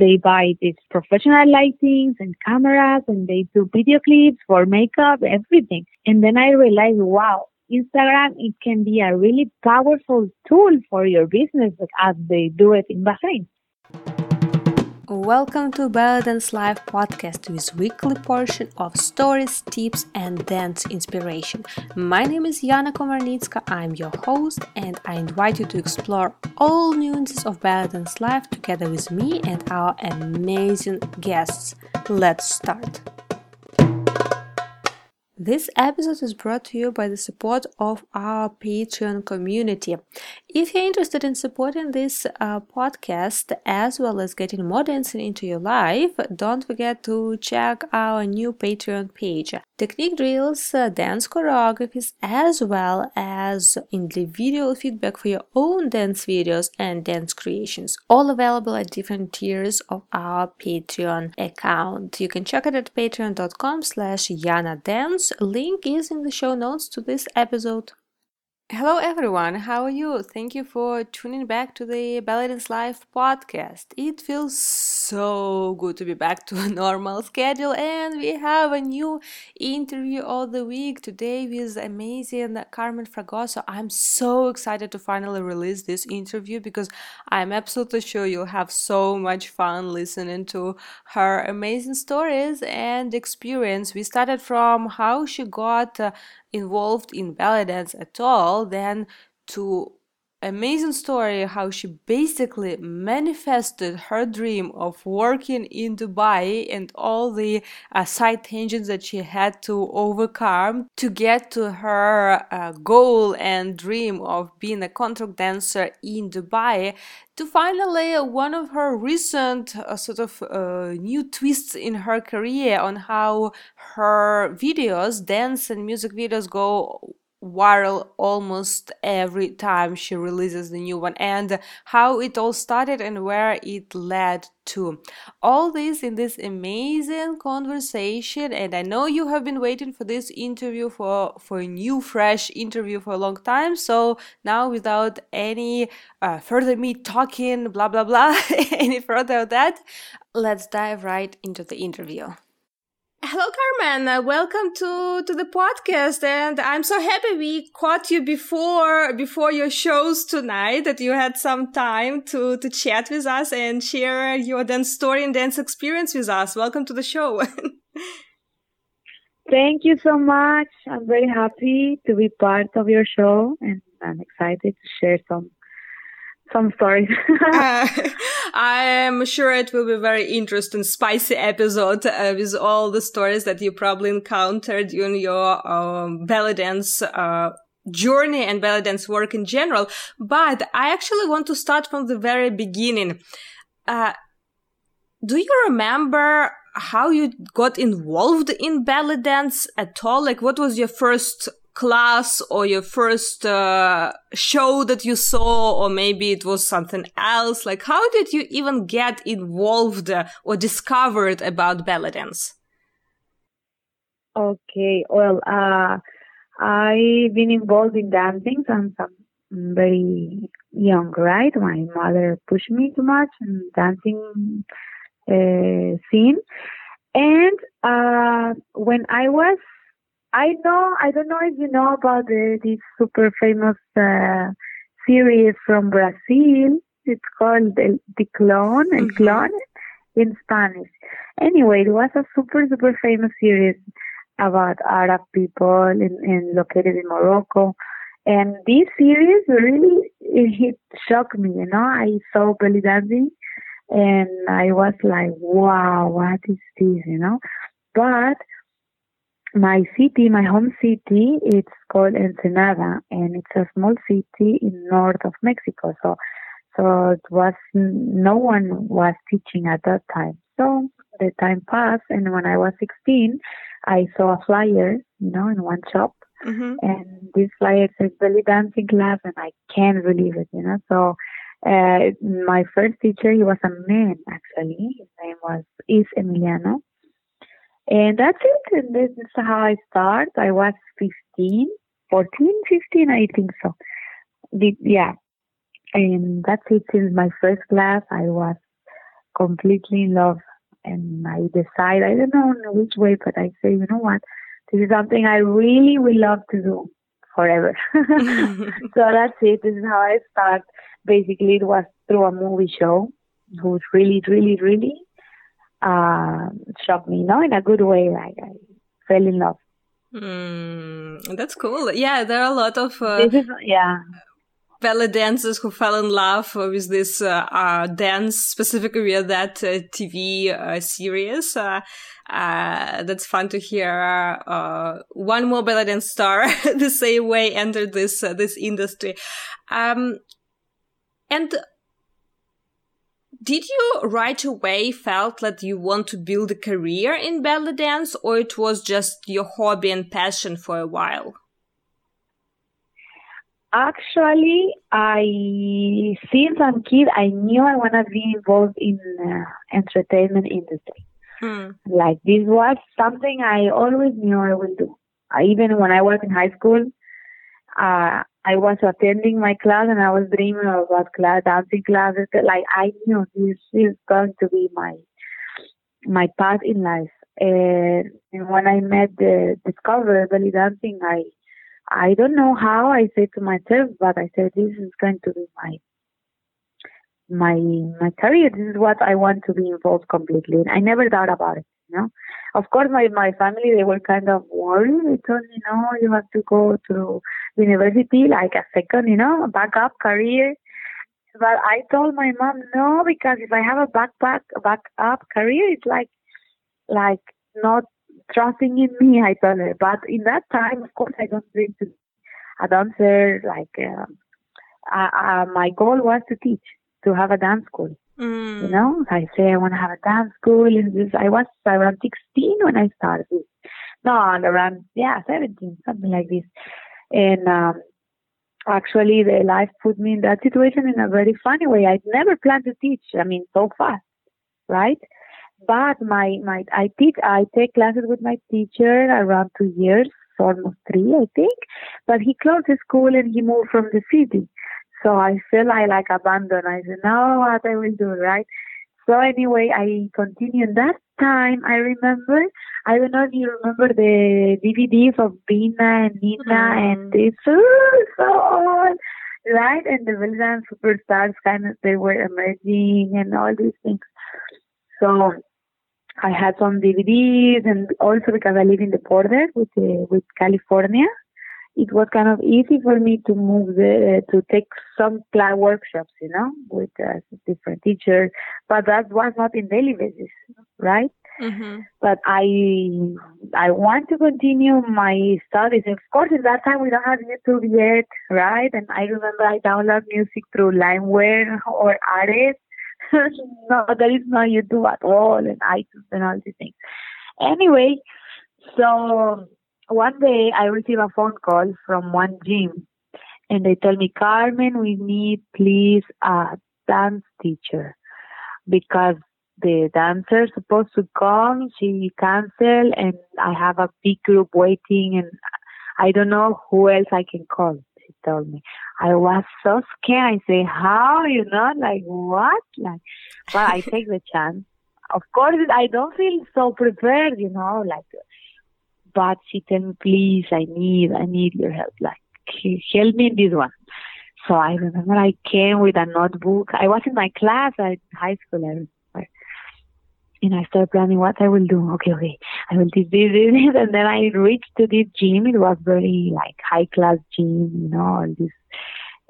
they buy these professional lightings and cameras and they do video clips for makeup, everything. And then I realized, wow, Instagram, it can be a really powerful tool for your business as they do it in Bahrain. Welcome to Belly Dance Live podcast with weekly portion of stories, tips and dance inspiration. My name is Yana Komarnitska, I'm your host and I invite you to explore all nuances of Belly Dance Live together with me and our amazing guests. Let's start. This episode is brought to you by the support of our Patreon community. If you're interested in supporting this uh, podcast as well as getting more dancing into your life, don't forget to check our new Patreon page. Technique drills, uh, dance choreographies, as well as individual feedback for your own dance videos and dance creations, all available at different tiers of our Patreon account. You can check it at patreon.com slash Yana Link is in the show notes to this episode. Hello, everyone. How are you? Thank you for tuning back to the Belly Dance Live podcast. It feels so good to be back to a normal schedule, and we have a new interview of the week today with amazing Carmen Fragoso. I'm so excited to finally release this interview because I'm absolutely sure you'll have so much fun listening to her amazing stories and experience. We started from how she got. Uh, involved in belly dance at all, then to amazing story how she basically manifested her dream of working in Dubai and all the uh, side tangents that she had to overcome to get to her uh, goal and dream of being a contract dancer in Dubai to finally uh, one of her recent uh, sort of uh, new twists in her career on how her videos dance and music videos go viral almost every time she releases the new one and how it all started and where it led to. All this in this amazing conversation and i know you have been waiting for this interview for for a new fresh interview for a long time so now without any uh, further me talking blah blah blah any further of that let's dive right into the interview Hello, Carmen. Uh, welcome to to the podcast, and I'm so happy we caught you before before your shows tonight. That you had some time to to chat with us and share your dance story and dance experience with us. Welcome to the show. Thank you so much. I'm very happy to be part of your show, and I'm excited to share some some stories. uh, I am sure it will be a very interesting, spicy episode uh, with all the stories that you probably encountered during your um, belly dance uh, journey and belly dance work in general. But I actually want to start from the very beginning. Uh, do you remember how you got involved in belly dance at all? Like, what was your first class or your first uh, show that you saw or maybe it was something else? Like how did you even get involved or discovered about belly dance? Okay well uh, i've been involved in dancing since i'm very young right? My mother pushed me too much in dancing uh, scene. And uh, when i was I know, I don't know if you know about the, this super famous uh, series from Brazil. It's called El, the Clone, El mm-hmm. Clone in Spanish. Anyway, it was a super, super famous series about Arab people in, in located in Morocco. And this series really it shocked me, you know. I saw belly dancing and I was like, wow, what is this, you know? But my city, my home city, it's called Ensenada, and it's a small city in north of Mexico. So, so it was no one was teaching at that time. So the time passed, and when I was 16, I saw a flyer, you know, in one shop, mm-hmm. and this flyer says belly dancing class, and I can't believe it, you know. So. Uh, my first teacher, he was a man actually. His name was Is Emiliano and that's it. And this is how I start. I was 15, 14, 15, I think so. Yeah. And that's it since my first class. I was completely in love. And I decide, I don't know which way, but I say, you know what? This is something I really will love to do forever. so that's it. This is how I start. Basically, it was through a movie show, which really, really, really uh, shocked me, you know, in a good way. Like I fell in love. Mm, that's cool. Yeah, there are a lot of uh, is, yeah belly dancers who fell in love with this uh, uh, dance, specifically with that uh, TV uh, series. Uh, uh, that's fun to hear. one more belly dance star the same way entered this this industry. Um, and did you right away felt that you want to build a career in belly dance, or it was just your hobby and passion for a while? Actually, I since I'm kid, I knew I wanna be involved in uh, entertainment industry. Hmm. Like this was something I always knew I would do. I, even when I was in high school, uh, I was attending my class and I was dreaming about class, dancing classes. Like I knew this is going to be my my path in life. And, and when I met the discover belly dancing, I I don't know how I said to myself, but I said this is going to be my my my career. This is what I want to be involved completely. I never thought about it. Know, of course, my my family they were kind of worried. They told me, no, you have to go to university like a second, you know, backup career. But I told my mom no because if I have a backpack backup career, it's like like not trusting in me. I told her. But in that time, of course, I don't dream to a dancer. Like uh, uh, my goal was to teach, to have a dance school. Mm. You know, I say I want to have a dance school. And this, I was around 16 when I started. No, around yeah, 17, something like this. And um, actually, the life put me in that situation in a very funny way. I'd never planned to teach. I mean, so fast, right? But my my I teach I take classes with my teacher around two years, almost three, I think. But he closed the school and he moved from the city. So I feel I like abandoned. I said, no, what I will do, right? So anyway, I continued. That time, I remember, I don't know if you remember the DVDs of Bina and Nina mm-hmm. and this, oh, so on, right? And the Belgian superstars kind of, they were emerging and all these things. So I had some DVDs and also because I live in the border with uh, with California, it was kind of easy for me to move the, to take some class workshops, you know, with uh, different teachers. But that was not in daily basis, right? Mm-hmm. But I I want to continue my studies. Of course, in that time we don't have YouTube yet, right? And I remember I download music through LimeWire or Ares no, there is no YouTube at all and iTunes and all these things. Anyway, so one day I received a phone call from one gym and they tell me, Carmen, we need please a dance teacher because the dancer supposed to come, she canceled and I have a big group waiting and I don't know who else I can call She told me. I was so scared. I say, how? You know, like what? Like, but I take the chance. Of course, I don't feel so prepared, you know, like, but she told me, please, I need, I need your help. Like, help me in this one. So I remember I came with a notebook. I was in my class at high school and I started planning what I will do. Okay, okay, I will do this, this, this, and then I reached to this gym. It was very like high class gym, you know, all these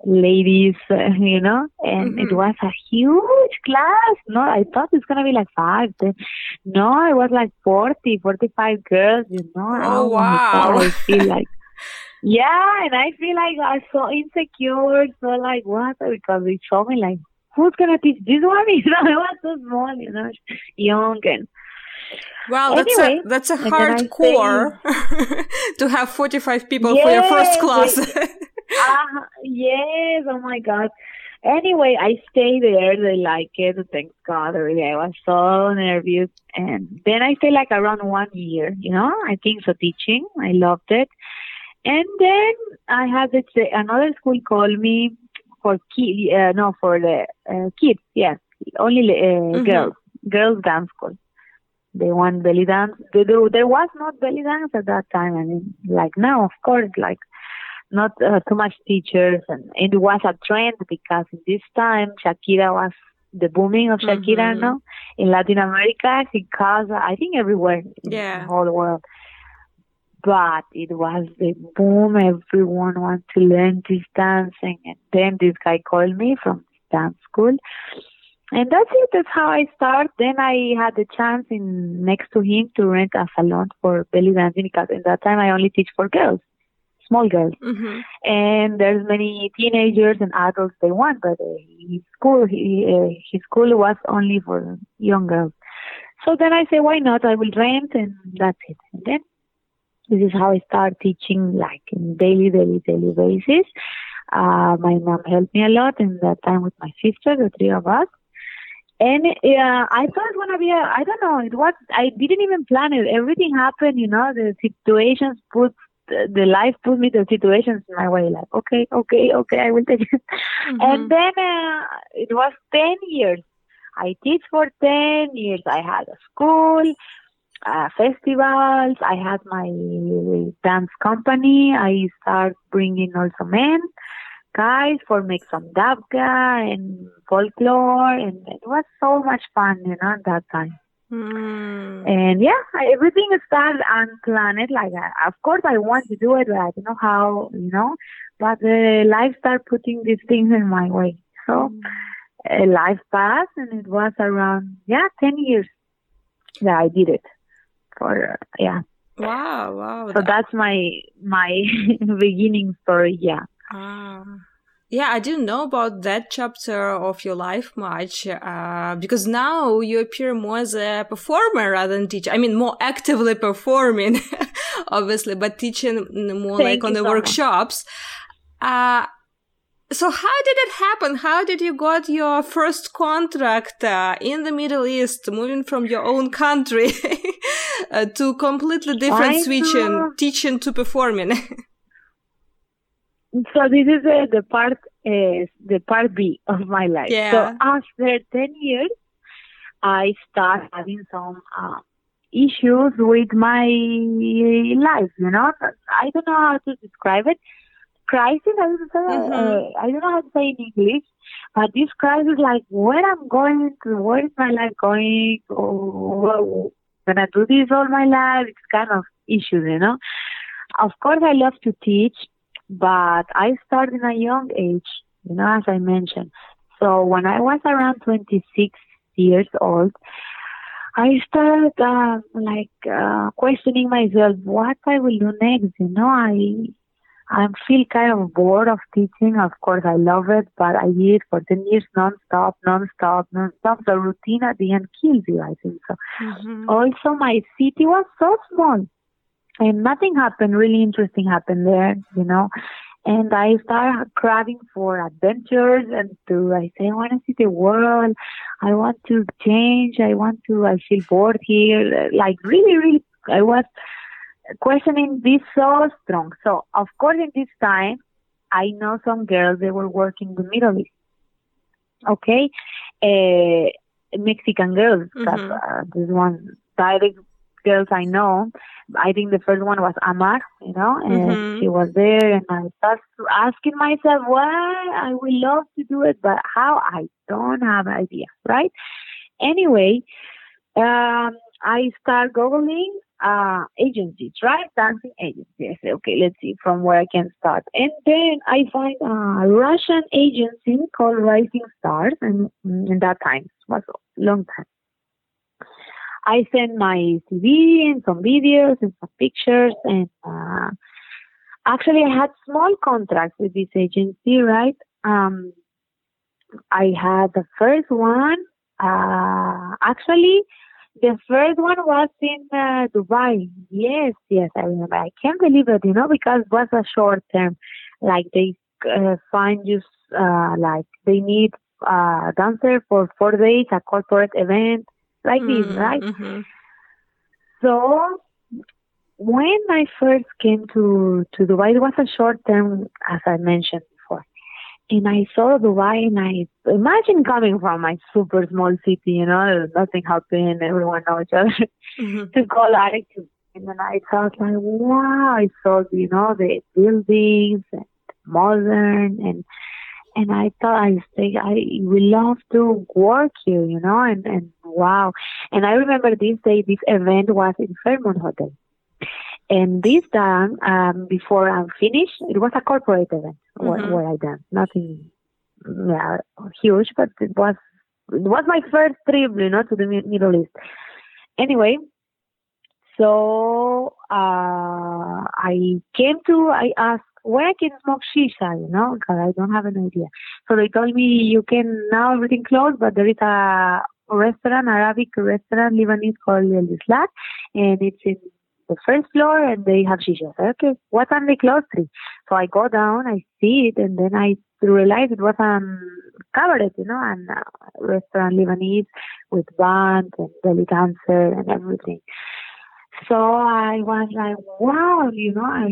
ladies, uh, you know, and mm-hmm. it was a huge class. No, I thought it's gonna be like five. Then, no, it was like 40, 45 girls, you know. Oh, oh wow! I feel like. Yeah, and I feel like I am so insecure, so like what? Because they showed me like who's gonna teach this one? You know, I was so small, you know, young and. Wow, anyway, that's a that's a hardcore to have forty five people yes, for your first class. Uh, yes, oh my god. Anyway, I stay there. They like it. Thank God. Really, I was so nervous, and then I stayed like around one year. You know, I think so. Teaching, I loved it. And then I had this, another school call me for kid, uh, no, for the uh, kids, yes, only uh, girls, girls dance school. They want belly dance. There, there was not belly dance at that time. I mean, like now, of course, like not uh, too much teachers, and it was a trend because in this time Shakira was the booming of Shakira Mhm. now in Latin America. She caused, I think, everywhere in Yeah. the whole world. But it was the boom. Everyone wanted to learn this dancing, and then this guy called me from dance school, and that's it. That's how I start. Then I had the chance in next to him to rent a salon for belly dancing because in that time I only teach for girls, small girls Mhm. and there's many teenagers and adults they want, but uh, his school he, uh, his school was only for young girls. So then I say, why not? I will rent, and that's it. And then this is how I start teaching, like in daily, daily, daily basis. Uh, my mom helped me a lot in that time with my sister, the three of us. And uh, I thought it was gonna be a, I don't know, it was, I didn't even plan it. Everything happened, you know, the situations put, the life put me the situations in my way, like, okay, okay, okay, I will take it. Mhm. And then uh, it was 10 years. I teach for 10 years. I had a school, uh, festivals. I had my dance company. I start bringing also men, guys for make some dabka and folklore. And it was so much fun, you know, at that time. Mm. And yeah, everything started unplanned. Like, I, of course, I want to do it, but I don't know how, you know. But uh, life started putting these things in my way. So uh, life passed, and it was around yeah, ten years that I did it. For uh, yeah, Wow, wow. so that- that's my my beginning story. Yeah. Ah. Yeah, I didn't know about that chapter of your life much, uh, because now you appear more as a performer rather than teacher. I mean, more actively performing, obviously, but teaching more Thank like on the so workshops. Uh, so how did it happen? How did you got your first contract uh, in the Middle East, moving from your own country uh, to completely different I switch in know. teaching to performing? So this is uh, the part uh, the part B of my life. Yeah. So after ten years, I start having some uh, issues with my life. You know, I don't know how to describe it. Crisis. I don't know. Mhm. Uh, I don't know how to say in English. But this crisis, like where I'm going to, where is my life going? Oh, gonna do this all my life? It's kind of issues, you know. Of course, I love to teach, but I started in a young age, you know, as I mentioned. So when I was around 26 years old, I started uh, like uh, questioning myself what I will do next. You know, I I feel kind of bored of teaching. Of course, I love it, but I did for 10 years non-stop, non-stop, non-stop. The routine at the end kills you, I think so. Mhm. Also, my city was so small and nothing happened really interesting happened there, you know. And I started craving for adventures and to, I say, I want to see the world. I want to change. I want to, I feel bored here. Like really, really, I was questioning this so strong. So, of course, in this time, I know some girls, they were working in the Middle East. Okay. Uh, Mexican girls. That, Mhm. uh, this one direct girls I know. I think the first one was Amar, you know, and Mhm. she was there, and I started asking myself why I would love to do it, but how I don't have an idea, right? Anyway, um, I start googling uh, agencies, right? Dancing agencies. I say, okay, let's see from where I can start. And then I find a Russian agency called Rising Stars, and in that time it was a long time. I sent my CV and some videos and some pictures, and uh, actually I had small contracts with this agency, right? Um, I had the first one. Uh, actually, the first one was in uh, Dubai. Yes, yes, I remember. I can't believe it, you know, because it was a short term. Like they uh, find you, uh, like they need a dancer for four days, a corporate event, like this, Mhm, right? mhm. So when I first came to to Dubai, it was a short term, as I mentioned before. and I saw Dubai and I imagine coming from my super small city, you know, nothing happened, everyone knows each other, mm-hmm. to go like, and then I thought like, wow, I saw, you know, the buildings and modern and, and I thought I think I would love to work here, you know, and, and wow. And I remember this day, this event was in Fairmont Hotel. And this time, um, before I'm finished, it was a corporate event mm-hmm. where, where I done nothing, yeah, huge, but it was it was my first trip, you know, to the Middle East. Anyway, so uh, I came to, I asked where I can smoke shisha, you know, because I don't have an idea. So they told me you can now everything closed, but there is a restaurant, Arabic restaurant, Lebanese called El Islat, and it's in the first floor and they have shisha. Okay, what time they close? Three. So I go down, I see it, and then I realize it was um cabaret, you know, and uh, restaurant Lebanese with band and belly dancer and everything. So I was like, wow, you know, I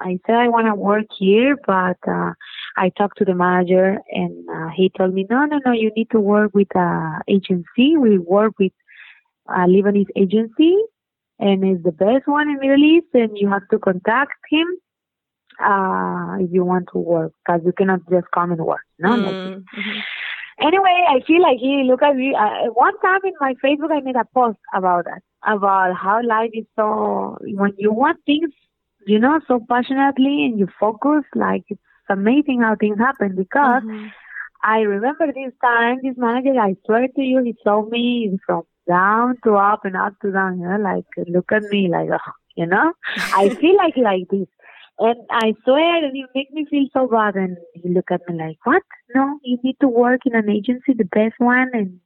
I said I want to work here, but uh, I talked to the manager and uh, he told me, no, no, no, you need to work with a agency. We work with a Lebanese agency and it's the best one in Middle East and you have to contact him uh, if you want to work because you cannot just come and work. No, mm-hmm. Anyway, I feel like he look at me. Uh, one time in my Facebook, I made a post about that, about how life is so when you want things, you know, so passionately and you focus, like it's amazing how things happen because. Mm-hmm. I remember this time, this manager, I swear to you, he saw me from down to up and up to down, you know, like look at me like, oh, you know, I feel like like this. And I swear, and you make me feel so bad. And you look at me like, what? No, you need to work in an agency, the best one. And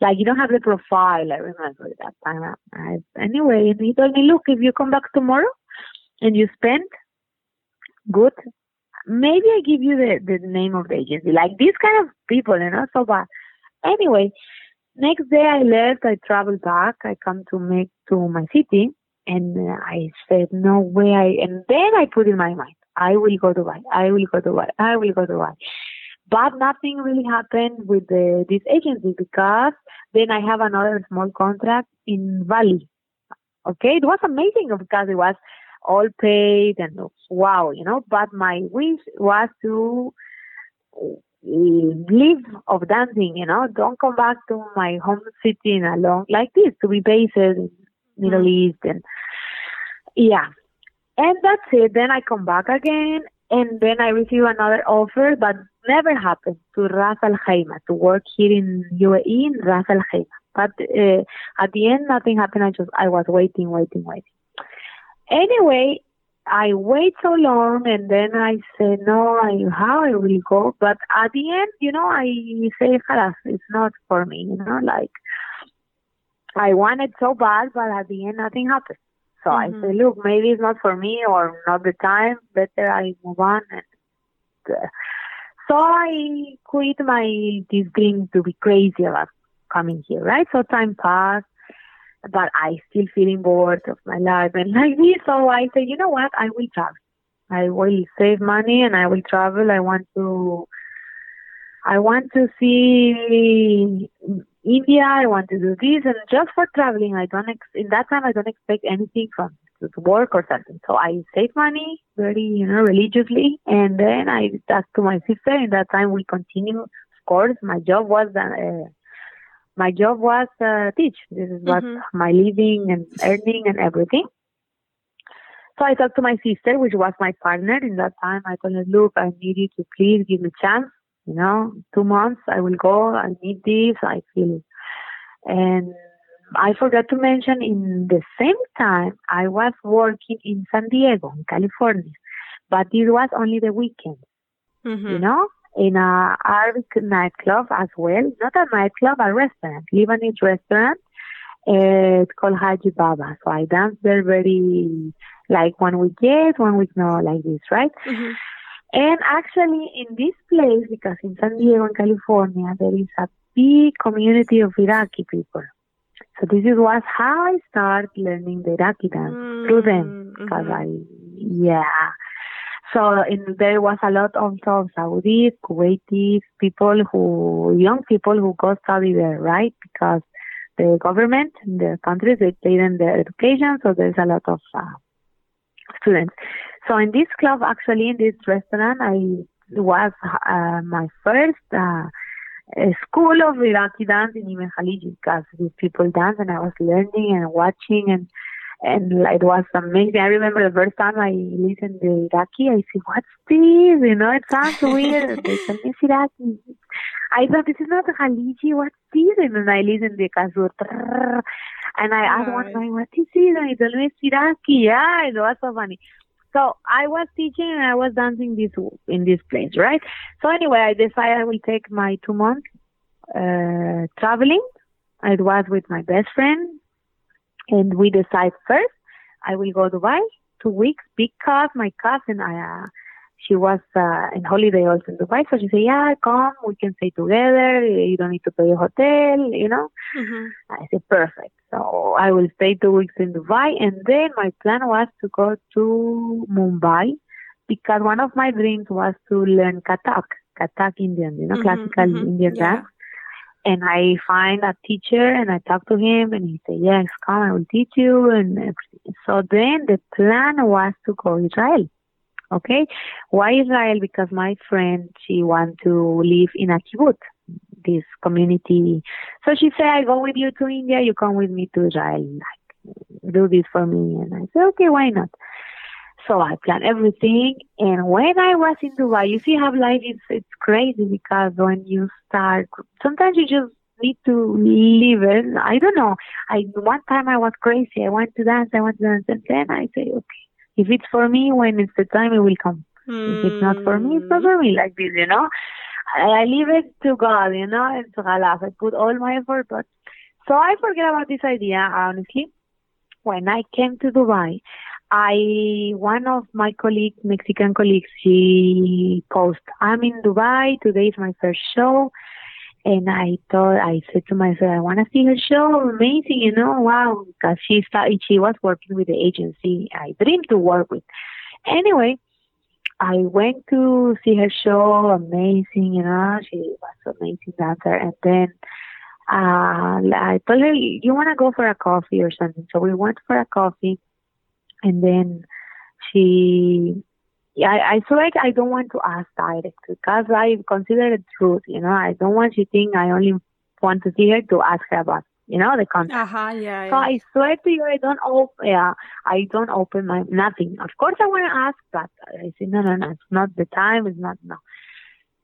like, you don't have the profile. I remember that time. I, anyway, and he told me, look, if you come back tomorrow and you spend good, maybe I give you the, the name of the agency. Like these kind of people, you know, so bad. Anyway, next day I left, I traveled back. I come to make to my city and uh, I said, no way. I, and then I put in my mind, I will go to Dubai. I will go to Dubai. I will go to Dubai. But nothing really happened with the, this agency because then I have another small contract in Bali. Okay. It was amazing because it was all paid and wow, you know, but my wish was to live of dancing, you know, don't come back to my home city in a long, like this, to be based in Middle mm-hmm. East and yeah. And that's it. Then I come back again and then I receive another offer, but never happened to Ras Al Khaimah to work here in UAE in Ras Al Khaimah. But uh, at the end, nothing happened. I just I was waiting, waiting, waiting. Anyway, I wait so long, and then I say no. I how I will go, but at the end, you know, I say, "Halas, it's not for me." You know, like I wanted so bad, but at the end, nothing happened. So mm-hmm. I say, look, maybe it's not for me or not the time. Better I move on. And uh, so I quit my this dream to be crazy about coming here, right? So time passed, but I still feeling bored of my life and like this. So I say, you know what? I will travel. I will save money and I will travel. I want to. I want to see India, I want to do this, and just for traveling, I don't, ex- in that time, I don't expect anything from work or something. So I save money very, you know, religiously, and then I talked to my sister. In that time, we continue. Of course, my job was uh, my job was uh, teach. This is what mm-hmm. my living and earning and everything. So I talked to my sister, which was my partner in that time. I told her, look, I need you to please give me a chance you know, two months I will go, I need this, I feel. And I forgot to mention in the same time I was working in San Diego, in California, but it was only the weekend, mm-hmm. you know, in a Arabic nightclub as well, not a nightclub, a restaurant, Lebanese restaurant. Uh, it's called Haji Baba. So I dance there very, like one week yes, one week no, like this, right? Mm-hmm. And actually, in this place, because in San Diego, in California, there is a big community of Iraqi people. So this is was how I started learning the Iraqi dance mm, through them. Because mm-hmm. I, yeah. So there was a lot of Saudi, Kuwaitis, people who, young people who go study there, right? Because the government in the countries, they pay them their education, so there's a lot of uh, students. So in this club, actually, in this restaurant, I was uh, my first uh, school of Iraqi dance in Ibn Khaliji because these people dance and I was learning and watching and and it was amazing. I remember the first time I listened to Iraqi, I said, "What's this? You know, it sounds weird." they me it's Iraqi. I thought this is not Khaliji. What's this? And then I listened to Kasur, and I asked one guy, "What is this?" And he told me it's Iraqi. Yeah, it was so funny. So I was teaching and I was dancing this in this place, right? So anyway, I decided I will take my two months uh, traveling. It was with my best friend and we decide first, I will go to Dubai two weeks because my cousin, I, uh, she was uh, in holiday also in Dubai. So she said, yeah, come, we can stay together. You don't need to pay a hotel, you know. Mm-hmm. I said, perfect. So I will stay two weeks in Dubai. And then my plan was to go to Mumbai because one of my dreams was to learn Kathak, Kathak Indian, you know, mm-hmm, classical mm-hmm. Indian yeah. dance and I find a teacher and I talk to him and he said, yes, come, I will teach you. And so then the plan was to go Israel. Okay. Why Israel? Because my friend, she want to live in a kibbutz, this community. So she said, I go with you to India, you come with me to Israel. Like, do this for me. And I said, okay, why not? So I planned everything. And when I was in Dubai, you see how life is, it's crazy because when you start, sometimes you just need to live it. I don't know. I, one time I was crazy. I want to dance. I want to dance. And then I say, okay, if it's for me, when it's the time, it will come. Mm. If it's not for me, it's not for me like this, you know. I, I leave it to God, you know, and to Allah. I put all my effort, but so I forget about this idea, honestly. When I came to Dubai, I one of my colleagues, Mexican colleagues, she post, I'm in Dubai, today is my first show. And I thought, I said to myself, I want to see her show. Amazing, you know, wow. Because she started, she was working with the agency I dreamed to work with. Anyway, I went to see her show. Amazing, you know, she was amazing dancer. And then uh, I told her, you want to go for a coffee or something? So we went for a coffee and then she yeah, I, I feel like I don't want to ask direct because I consider it truth, you know. I don't want to think I only want to see her to ask her about, you know, the contract. Uh-huh, yeah, so yeah. I swear to you, I don't open, yeah, I don't open my, nothing. Of course I want to ask, but I say, no, no, no, it's not the time, it's not, no.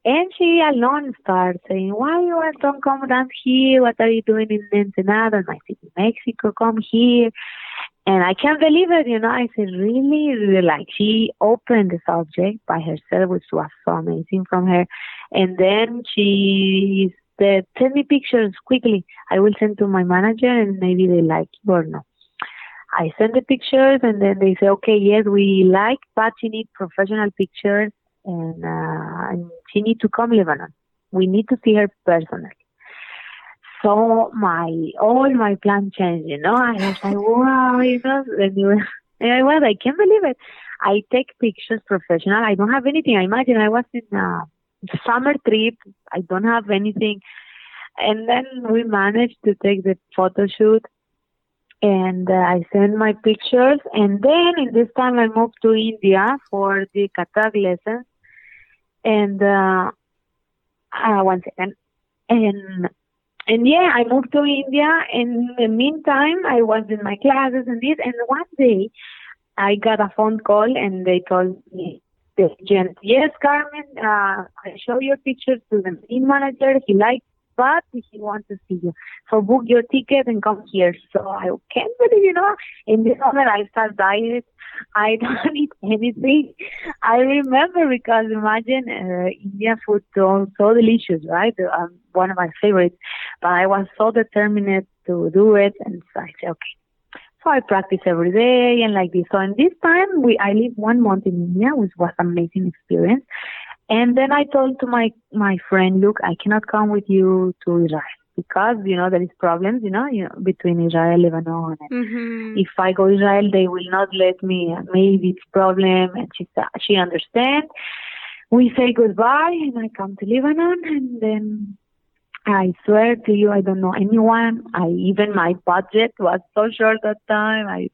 And she alone starts saying, why you don't come down here? What are you doing in Ensenada? And I said, Mexico, come here. And I can't believe it, you know. I said, really, really, like she opened the subject by herself, which was so amazing from her. And then she said, send me pictures quickly. I will send to my manager and maybe they like you or no. I send the pictures and then they say, okay, yes, we like, but you need professional pictures and, uh, and she need to come Lebanon. We need to see her personally so my all my plan changed, you know. I was like, wow, you know, and I was, I can't believe it. I take pictures professional. I don't have anything. I imagine I was in a summer trip. I don't have anything. And then we managed to take the photo shoot and uh, I sent my pictures. And then in this time I moved to India for the Kathak lessons. And, uh, uh, one second. And and yeah, I moved to India. And in the meantime, I was in my classes and this. And one day, I got a phone call and they told me, the agent, yes, Carmen, uh, I show your pictures to the team manager. He likes but he wants to see you. So book your ticket and come here. So I can't believe, you know, in this moment I start diet. I don't eat anything. I remember because imagine uh, Indian food so, so delicious, right? Um, one of my favorites. But I was so determined to do it, and so I said, okay. So I practice every day and like this. So in this time, we I lived one month in India, which was amazing experience. And then I told to my my friend, look, I cannot come with you to Israel. because you know there is problems, you know, you know between Israel and Lebanon. And Mm-hmm. If I go Israel, they will not let me. Maybe it's problem, and she she understand. We say goodbye, and I come to Lebanon, and then I swear to you, I don't know anyone. I even my budget was so short that time. I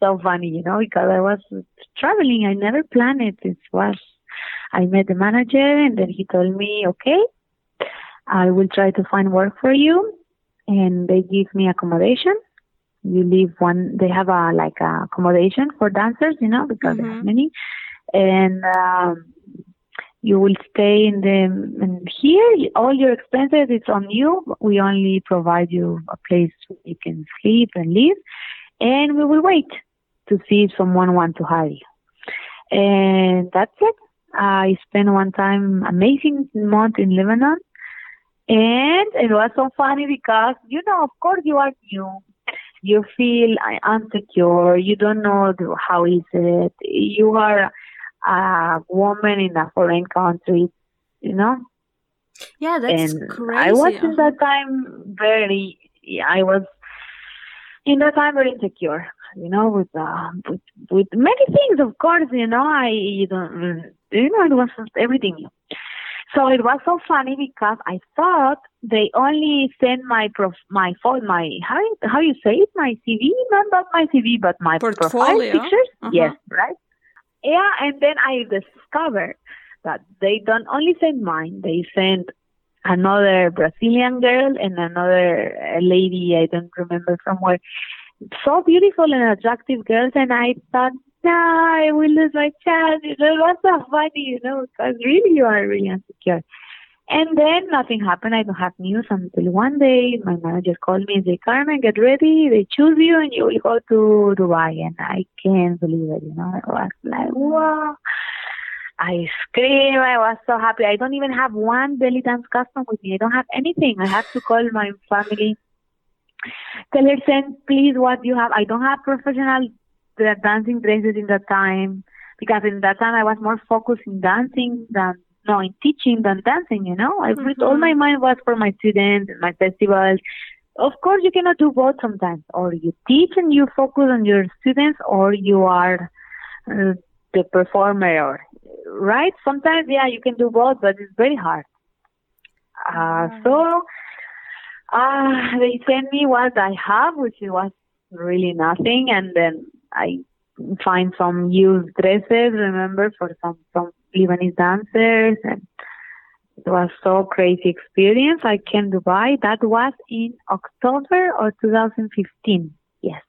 so funny, you know, because I was traveling. I never planned it. It was I met the manager, and then he told me, okay, I will try to find work for you, and they give me accommodation. You live one. They have a like a accommodation for dancers, you know, because have Mhm. many, and. um you will stay in the and here all your expenses it's on you we only provide you a place where you can sleep and live and we will wait to see if someone want to hire you and that's it i spent one time amazing month in lebanon. And it was so funny because you know of course you are new. You feel insecure you don't know how is it. You are a woman in a foreign country, you know. Yeah, that's and crazy. I was in that time very, yeah, I was in that time very insecure, you know, with uh, with with many things. Of course, you know, I you don't, you know, it was everything. So it was so funny because I thought they only send my prof, my phone, my how how you say it, my CV, not not my CV, but my profile pictures. Uh-huh. Yes, right. Yeah, and then I discovered that they don't only send mine; they send another Brazilian girl and another uh, lady I don't remember from where. So beautiful and attractive girls, and I thought, no, I will lose my chance. You know, what's so funny, you know, because really you are really insecure. And then nothing happened. I don't have news until one day my manager called me and said, Carmen, get ready. They choose you and you will go to Dubai. And I can't believe it, you know. I was like, wow. I scream. I was so happy. I don't even have one belly dance custom with me. I don't have anything. I have to call my family. Tell her, send please what you have. I don't have professional uh, dancing dresses in that time because in that time I was more focused in dancing than no in teaching than dancing. You know, I put all Mhm. my mind was for my students and my festivals. Of course, you cannot do both sometimes. Or you teach and you focus on your students, or you are uh, the performer. Or right? Sometimes, yeah, you can do both, but it's very hard. Uh, so uh, they sent me what I have, which was really nothing, and then I find some used dresses. Remember for some some Lebanese dancers, and it was so crazy experience. I came to Dubai. That was in October of 2015. Yes,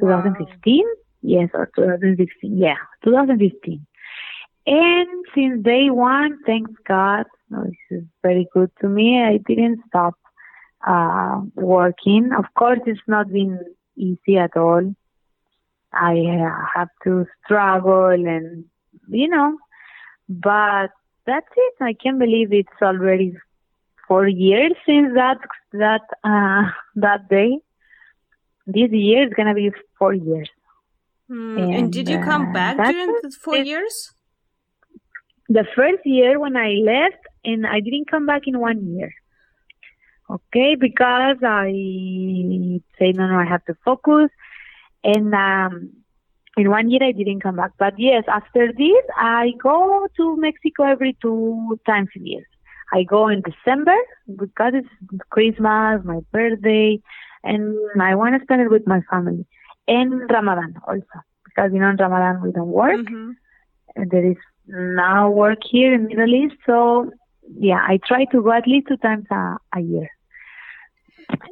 2015. Yes, or 2016. Yeah, 2015. And since day one, thanks God, this is very good to me. I didn't stop uh, working. Of course, it's not been easy at all. I uh, have to struggle and, you know, but that's it. I can't believe it's already four years since that, that, uh, that day. This year is gonna be four years. Mm, and did you come uh, back during the four It- years? The first year when I left, and I didn't come back in one year. Okay, because I say no, no, I have to focus, and um, in one year I didn't come back. But yes, after this, I go to Mexico every two times a year. I go in December because it's Christmas, my birthday, and I want to spend it with my family. And Ramadan also, because you know in Ramadan we don't work Mhm. and there is now work here in Middle East. So yeah, I try to go at least two times a, a year.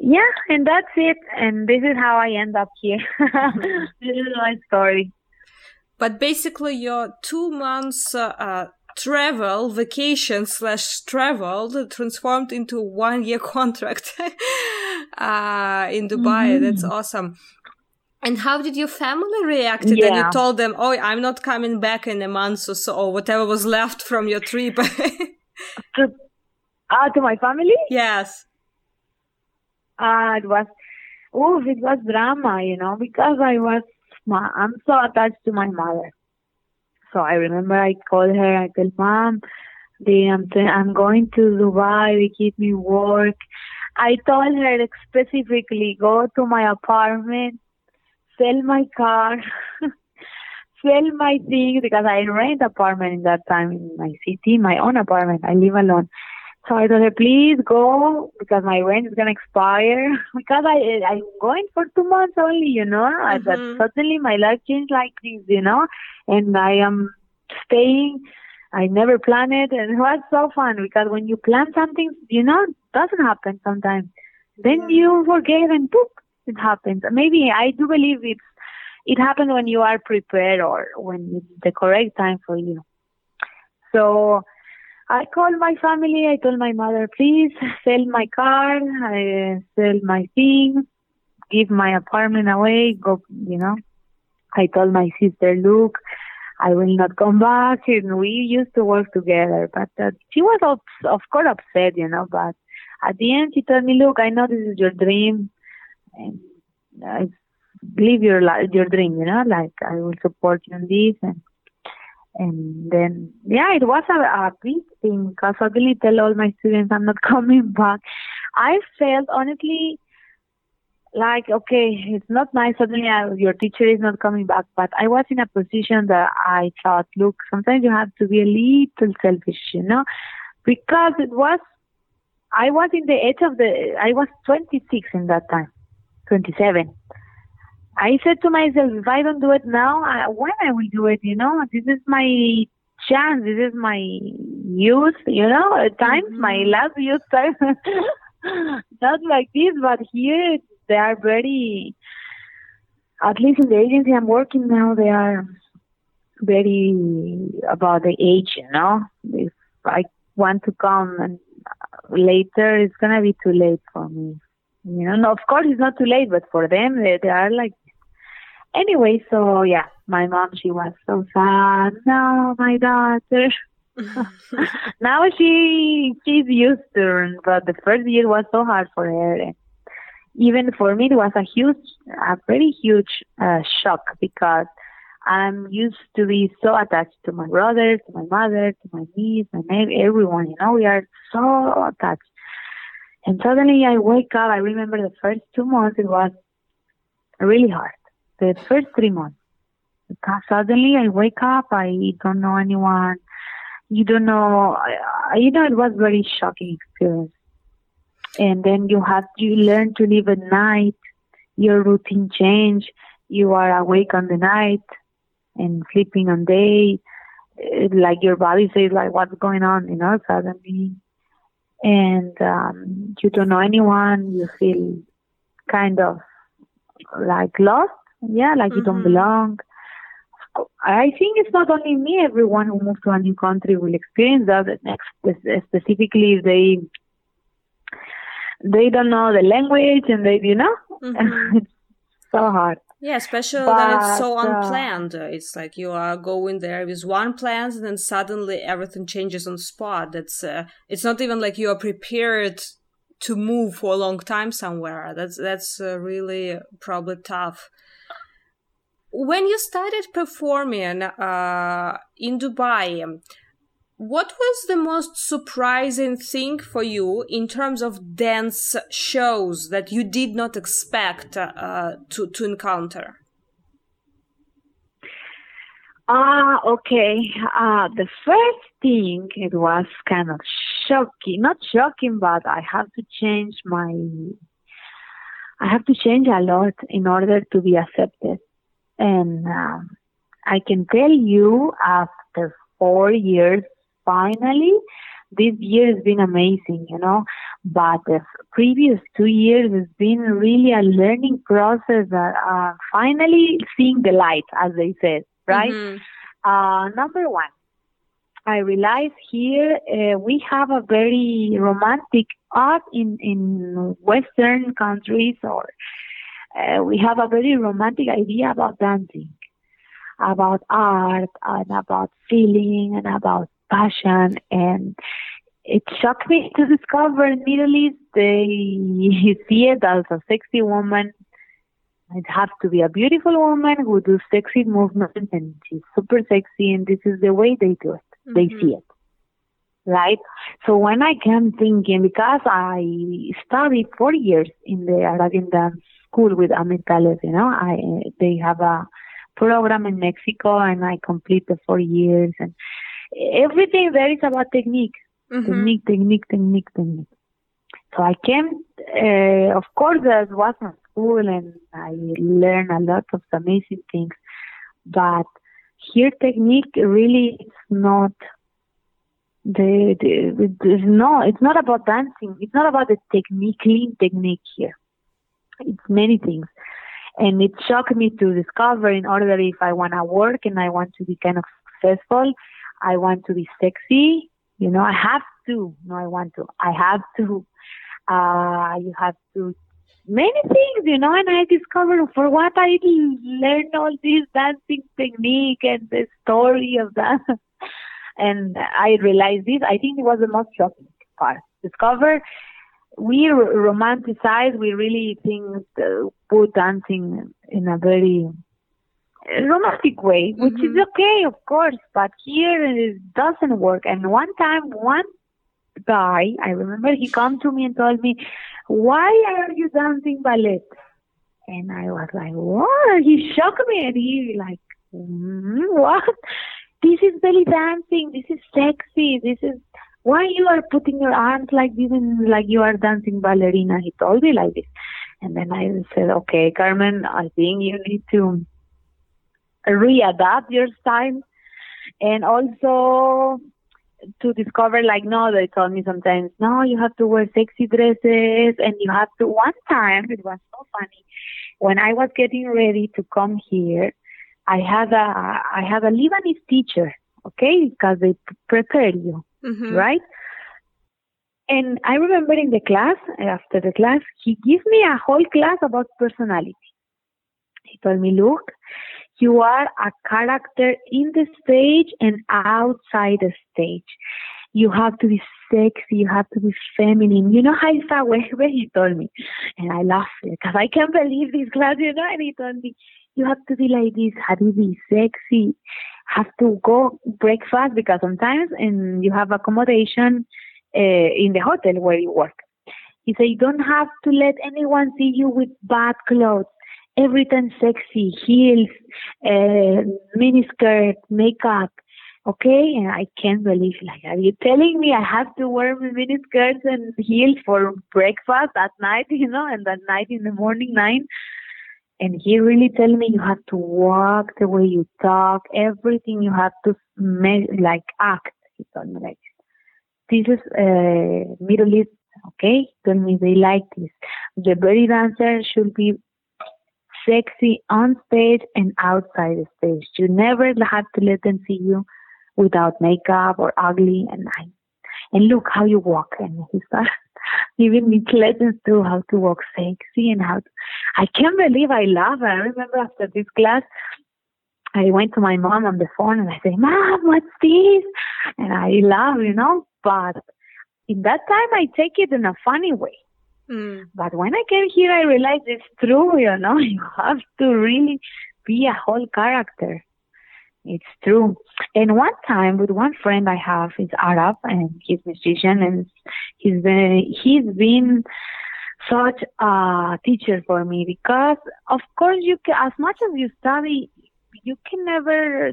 Yeah, and that's it. And this is how I end up here. this is my story. But basically, your two months uh, uh, travel, vacation slash travel transformed into one year contract uh, in Dubai. Mhm. That's awesome. And how did your family react when you told them, "Oh, I'm not coming back in a month or so, or whatever was left from your trip"? To, uh, to my family, yes. uh, it was, oh, it was drama, you know, because I was, I'm so attached to my mother. So I remember I called her, I told mom, They, I'm, I'm going to Dubai. They give me work. I told her specifically, go to my apartment, sell my car, sell my things because I rent apartment in that time in my city, my own apartment. I live alone. So I told her, please go because my rent is gonna expire because I I'm going for two months only, you know. Mm-hmm. But suddenly my life changed like this, you know, and I am staying. I never planned it, and it was so fun because when you plan something, you know, it doesn't happen sometimes. Then you forget and poof, it happens. Maybe I do believe it's it happens when you are prepared or when it's the correct time for you. So I called my family. I told my mother, please sell my car, I sell my things, give my apartment away. Go, you know. I told my sister, look, I will not come back. And we used to work together, but uh, she was of, of course upset, you know. But at the end, she told me, look, I know this is your dream, and uh, live your your dream, you know. Like I will support you in this, and and then yeah it was a, a big thing because I suddenly tell all my students i'm not coming back i felt honestly like okay it's not nice suddenly I, your teacher is not coming back but i was in a position that i thought look sometimes you have to be a little selfish you know because it was i was in the age of the i was 26 in that time 27 I said to myself, if I don't do it now, I, when I will do it? You know, this is my chance. This is my youth. You know, at times mm-hmm. my last youth time. Not like this, but here they are very. At least in the agency I'm working now, they are very about the age. You know, if I want to come and later, it's gonna be too late for me. You know, no, of course it's not too late, but for them, they, they are like anyway, so yeah, my mom, she was so sad. No, my daughter. now she she's used to it, but the first year was so hard for her. And even for me, it was a huge, a very huge uh, shock because I'm used to be so attached to my brother, to my mother, to my niece, and everyone. You know, we are so attached. And suddenly I wake up. I remember the first two months it was really hard the first three months. Because suddenly I wake up, I don't know anyone. You don't know, I, you know, it was very shocking experience. And then you have to learn to live at night. Your routine change. You are awake on the night and sleeping on day. Like your body says, like what's going on, you know, suddenly. And um, you don't know anyone. You feel kind of like lost yeah, like mm-hmm. you don't mm-hmm. belong. I think it's not only me. Everyone who moves to a new country will experience that. Specifically, if they they don't know the language and they, you know, mm-hmm. it's so hard. Yeah, especially but, that it's so uh, unplanned. Uh, it's like you are going there with one plan, and then suddenly everything changes on spot. It's uh, it's not even like you are prepared to move for a long time somewhere. That's that's uh, really probably tough when you started performing uh, in Dubai, what was the most surprising thing for you in terms of dance shows that you did not expect uh, to, to encounter? Ah, uh, okay. Uh, the first thing, it was kind of shocking. Not shocking, but I have to change my, I have to change a lot in order to be accepted. And um, I can tell you after four years, finally, this year has been amazing, you know, but the previous two years has been really a learning process that uh, finally seeing the light, as they said, right? Mm-hmm. Uh, number one, I realize here uh, we have a very romantic art in, in Western countries or uh, we have a very romantic idea about dancing, about art, and about feeling, and about passion. And it shocked me to discover in Middle East they see it as a sexy woman. It has to be a beautiful woman who does sexy movements, and she's super sexy, and this is the way they do it. Mm-hmm. They see it. right? So when I came thinking, because I studied four years in the Arabian dance school with Khaled, you know, I they have a program in Mexico, and I complete the four years, and everything there is about technique, Mm-hmm. technique, technique, technique, technique. So I came, uh, of course, as was my school, and I learned a lot of amazing things, but here technique really is not the, the it's no it's not about dancing it's not about the technique clean technique here it's many things and it shocked me to discover in order that if i want to work and i want to be kind of successful i want to be sexy you know i have to no i want to i have to uh you have to many things you know and i discovered for what i learned all this dancing technique and the story of that and I realized this. I think it was the most shocking part. Discover we romanticize. We really think uh, put dancing in a very romantic way, which Mm-hmm. is okay, of course. But here it doesn't work. And one time, one guy, I remember, he come to me and told me, "Why are you dancing ballet?" And I was like, "What?" He shocked me, and he like, mm, "What?" this is belly dancing, this is sexy, this is why you are putting your arms like this and like you are dancing ballerina. He told me like this. And then I said, okay, Carmen, I think you need to readapt your style and also to discover like no they told me sometimes no you have to wear sexy dresses and you have to one time it was so funny when i was getting ready to come here I had a I had a Lebanese teacher, okay, because they prepare you, Mm-hmm. right? And I remember in the class, after the class, he gave me a whole class about personality. He told me, look, you are a character in the stage and outside the stage. You have to be sexy, you have to be feminine. You know, Haifa Wehbe, he told me. And I laughed because I can't believe this class, you know, and he told me, you have to be like this, have to be sexy, have to go breakfast because sometimes and you have accommodation uh, in the hotel where you work. He said, you don't have to let anyone see you with bad clothes. Everything sexy, heels, uh, miniskirt, makeup. Okay, and I can't believe like are you telling me I have to wear miniskirts and heels for breakfast at night, you know, and at night in the morning nine? And he really tell me you have to walk the way you talk, everything you have to like act. He told me like this is uh, Middle East, okay? He told me they like this. The belly dancer should be sexy on stage and outside the stage. You never have to let them see you without makeup or ugly. And I, and look how you walk. And he started giving me lessons to how to walk sexy and how. To, I can't believe I love laugh. I remember after this class, I went to my mom on the phone and I said, "Mom, what's this?" And I laugh, you know. But in that time, I take it in a funny way. Mm. But when I came here, I realized it's true, you know, you have to really be a whole character. It's true. And one time with one friend I have, he's Arab and he's musician and he's been, he's been such a teacher for me because of course you can, as much as you study, you can never,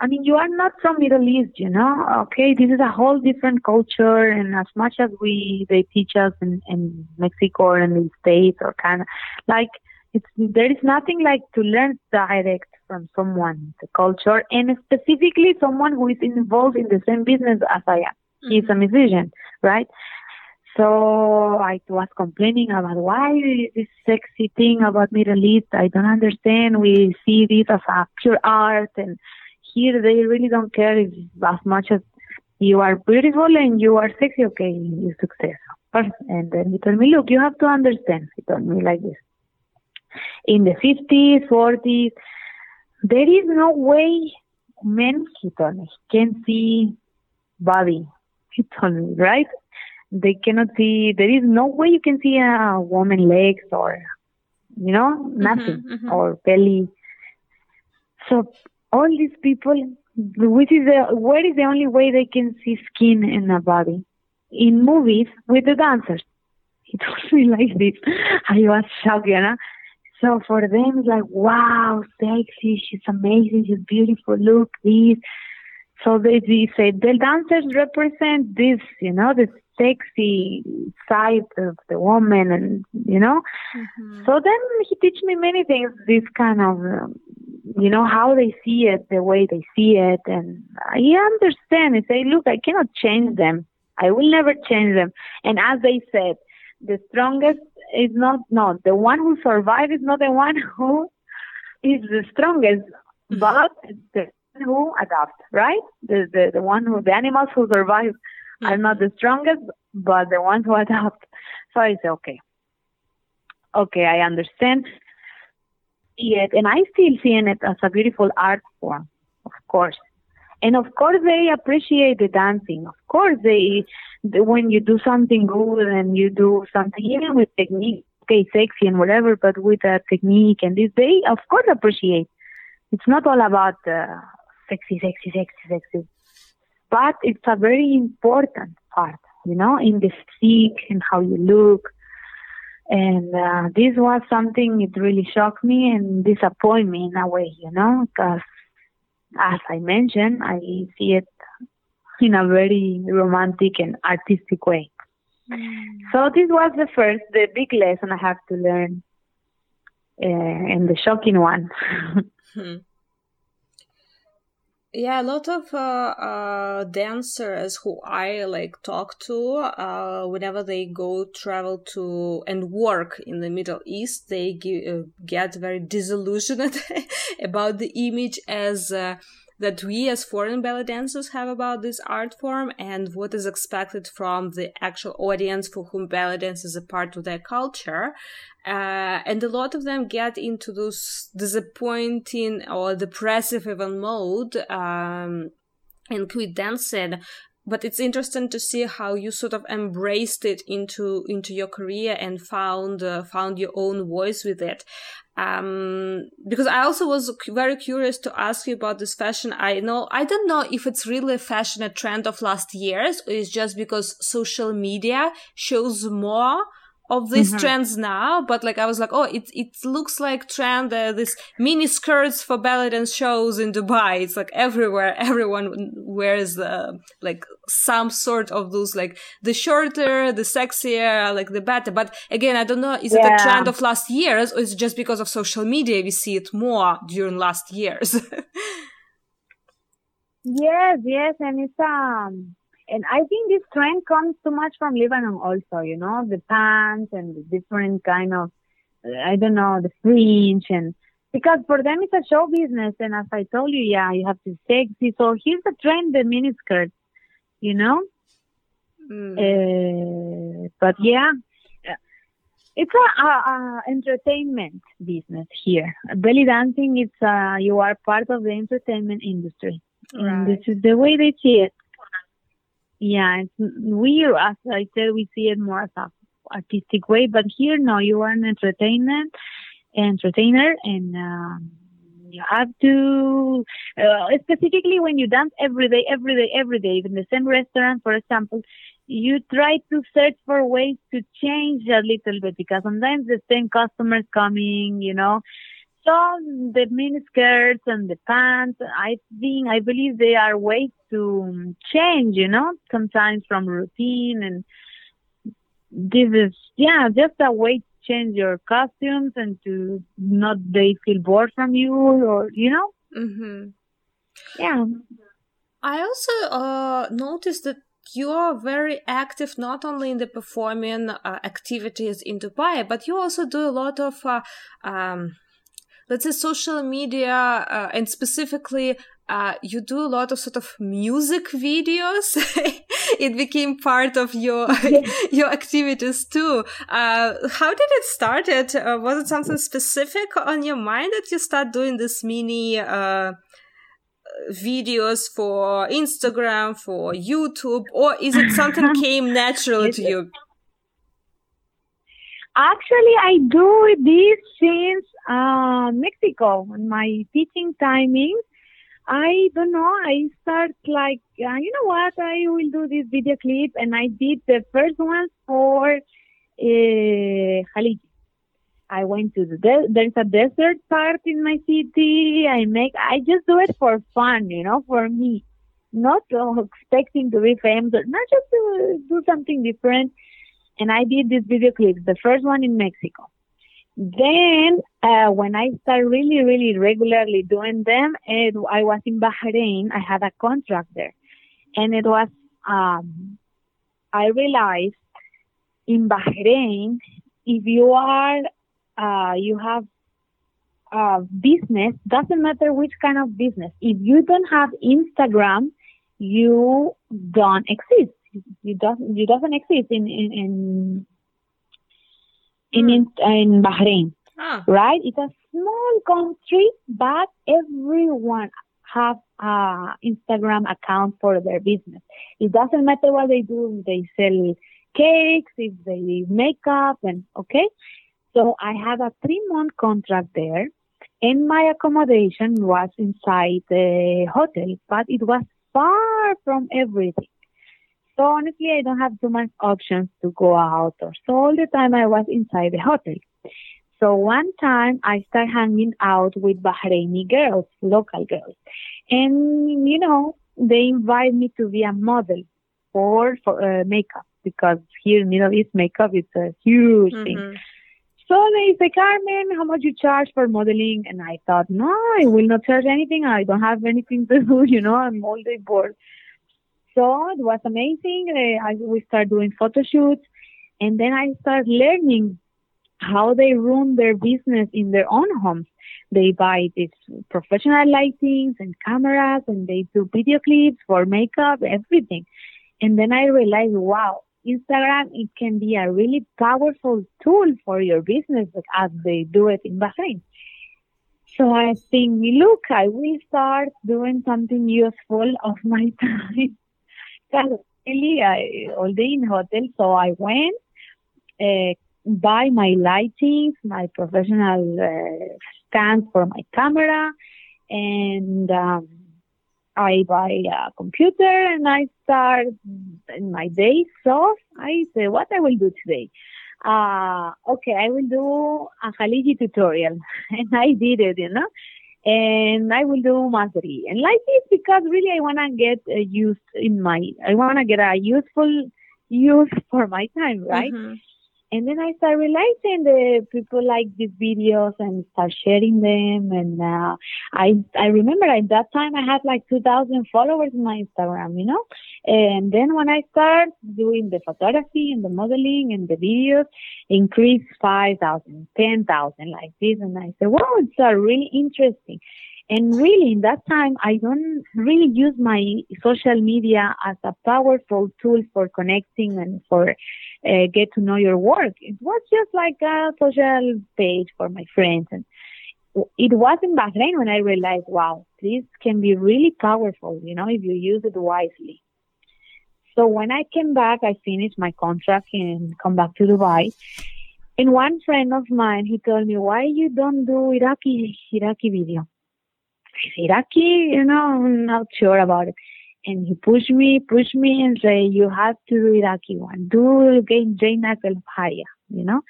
I mean, you are not from Middle East, you know. Okay, this is a whole different culture, and as much as we they teach us in, in Mexico or in the States or Canada, like it's there is nothing like to learn direct from someone the culture, and specifically someone who is involved in the same business as I am. He's a mm-hmm. musician, right? So I was complaining about why this sexy thing about Middle East. I don't understand. We see this as a pure art, and here they really don't care if, as much as you are beautiful and you are sexy. Okay, you success. And then he told me, look, you have to understand. He told me like this. In the 50s, 40s, there is no way men, he told me, can see body. He told me, right? they cannot see there is no way you can see a woman legs or you know nothing mhm. or belly so all these people which is the where is the only way they can see skin in a body in movies with the dancers. He told me like this. I was shocked, you know. So for them, it's like, wow, sexy, she's amazing, she's beautiful, look, this. So they, they say the dancers represent this, you know, the sexy side of the woman, and you know. Mm-hmm. So then he teach me many things, this kind of, um, you know, how they see it, the way they see it, and I understand. I say, look, I cannot change them. I will never change them. And as they said, the strongest is not no the one who survives is not the one who is the strongest, mm-hmm. but the who adapt, right? The the the one who the animals who survive mm-hmm. are not the strongest, but the ones who adapt. So I say okay, okay, I understand. Yet, and I still seeing it as a beautiful art form, of course. And of course, they appreciate the dancing. Of course, they when you do something good and you do something even with technique, okay, sexy and whatever, but with a technique and this, they of course appreciate. It's not all about uh, sexy, sexy, sexy, sexy, but it's a very important part, you know, in the physique and how you look. And uh, this was something it really shocked me and disappointed me in a way, you know, because as I mentioned, I see it in a very romantic and artistic way. So this was the first, the big lesson I have to learn, uh, and the shocking one. hmm. Yeah, a lot of uh, uh, dancers who I like talk to, uh, whenever they go travel to and work in the Middle East, they uh, get very disillusioned about the image as uh, that we as foreign belly dancers have about this art form and what is expected from the actual audience for whom belly dance is a part of their culture. Uh, and a lot of them get into those disappointing or depressive even mode um, and quit dancing but it's interesting to see how you sort of embraced it into into your career and found uh, found your own voice with it um, because I also was very curious to ask you about this fashion. I know, I don't know if it's really a fashion, a trend of last years, or it's just because social media shows more of these mm-hmm. trends now, but like I was like, oh, it it looks like trend uh, this mini skirts for belly dance shows in Dubai. It's like everywhere, everyone wears uh, like some sort of those like the shorter, the sexier, like the better. But again, I don't know, is yeah. it a trend of last years or is it just because of social media we see it more during last years? yes, yes, and it's um and I think this trend comes too much from Lebanon also, you know, the pants and the different kind of, I don't know, the fringe and because for them it's a show business. And as I told you, yeah, you have to sexy. So here's the trend, the miniskirts, you know? Mm. Uh, but yeah, it's a, a, a, entertainment business here. Belly dancing, it's uh, you are part of the entertainment industry. Right. And this is the way they see it yeah, it's, we, as I said, we see it more as a artistic way, but here, no, you are an entertainment, entertainer, and um, you have to, uh, specifically when you dance every day, every day, every day, in the same restaurant, for example, you try to search for ways to change a little bit because sometimes the same customers coming, you know, so the mini skirts and the pants, I think, I believe they are ways to change, you know, sometimes from routine and this is, yeah, just a way to change your costumes and to not they feel bored from you or, you know? Mm-hmm. Yeah. I also uh, noticed that you are very active not only in the performing uh, activities in Dubai, but you also do a lot of uh, um, let's say social media uh, and specifically uh, you do a lot of sort of music videos. it became part of your your activities too. Uh, how did it start? It uh, was it something specific on your mind that you start doing this mini uh, videos for Instagram, for YouTube, or is it something came naturally to you? Actually, I do this since uh, Mexico. My teaching timings, I don't know. I start like, uh, you know what? I will do this video clip, and I did the first one for uh. I went to the de- there's a desert part in my city. I make I just do it for fun, you know, for me, not uh, expecting to be famous, not just to do something different. And I did these video clips, the first one in Mexico. Then uh, when I started really, really regularly doing them, it, I was in Bahrain. I had a contract there, and it was um, I realized in Bahrain if you are uh, you have a business, doesn't matter which kind of business. If you don't have Instagram, you don't exist. You doesn't you doesn't exist in in in in, in, in Bahrain, Ah. right? It's a small country, but everyone have a Instagram account for their business. It doesn't matter what they do. If they sell cakes, if they makeup, and okay. So I had a three month contract there, and my accommodation was inside the hotel, but it was far from everything. So honestly, I don't have too much options to go out, or so all the time I was inside the hotel. So one time I started hanging out with Bahraini girls, local girls, and you know they invite me to be a model for for uh, makeup because here in Middle East makeup is a huge thing. Mhm. So they say, Carmen, how much you charge for modeling? And I thought, no, I will not charge anything. I don't have anything to do. You know, I'm all day bored. So it was amazing. I we start doing photo shoots, and then I start learning how they run their business in their own homes. They buy these professional lightings and cameras, and they do video clips for makeup, everything. And then I realized, wow, Instagram it can be a really powerful tool for your business as they do it in Bahrain. So I think, look, I will start doing something useful of my time. Really, I all day in hotel, so I went, uh, buy my lightings, my professional uh, stand for my camera, and um, I buy a computer and I start in my day. So I say, what I will do today? Uh, okay, I will do a Khaliji tutorial. and I did it, you know. And I will do mastery. And like this because really I want to get a use in my, I want to get a useful use for my time, right? Mhm. And then I start realizing that people like these videos and start sharing them. And uh, I I remember at that time I had like 2,000 followers on my Instagram, you know. And then when I start doing the photography and the modeling and the videos, increased 5,000, 10,000 like this. And I said, wow, it's uh, really interesting. And really, in that time, I don't really use my social media as a powerful tool for connecting and for uh, get to know your work. It was just like a social page for my friends. And it was in Bahrain when I realized, wow, this can be really powerful, you know, if you use it wisely. So when I came back, I finished my contract and come back to Dubai. And one friend of mine, he told me, why you don't do Iraqi, Iraqi video? Iraqi, you know, I'm not sure about it. And he pushed me, pushed me and say, you have to do Iraqi one. Do again Jaina Haya, you know,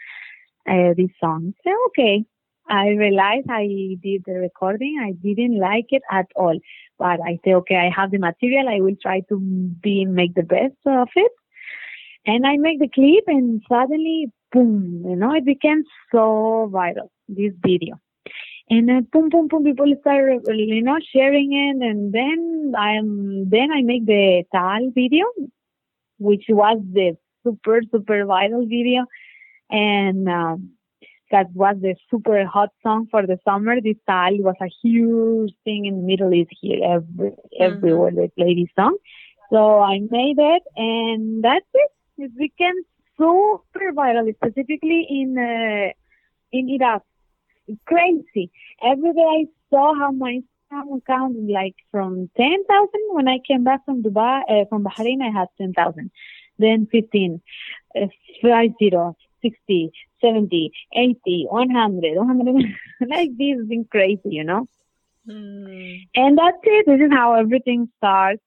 uh, this song. So, okay. I realized I did the recording. I didn't like it at all. But I say, okay, I have the material. I will try to be, make the best of it. And I make the clip and suddenly, boom, you know, it became so viral, this video. And then boom, boom, boom, people start, you know, sharing it. And then I'm, then I make the Tal video, which was the super, super viral video. And, um, that was the super hot song for the summer. This Tal was a huge thing in the Middle East here. Every, everywhere they play this song. So I made it and that's it. It became super viral, specifically in, uh, in Iraq. Crazy. Every day I saw how my account like from 10,000 when I came back from Dubai, uh, from Bahrain, I had 10,000. Then 15, uh, 50, 60, 70, 80, 100, 100. like this has been crazy, you know? Mm. And that's it. This is how everything starts.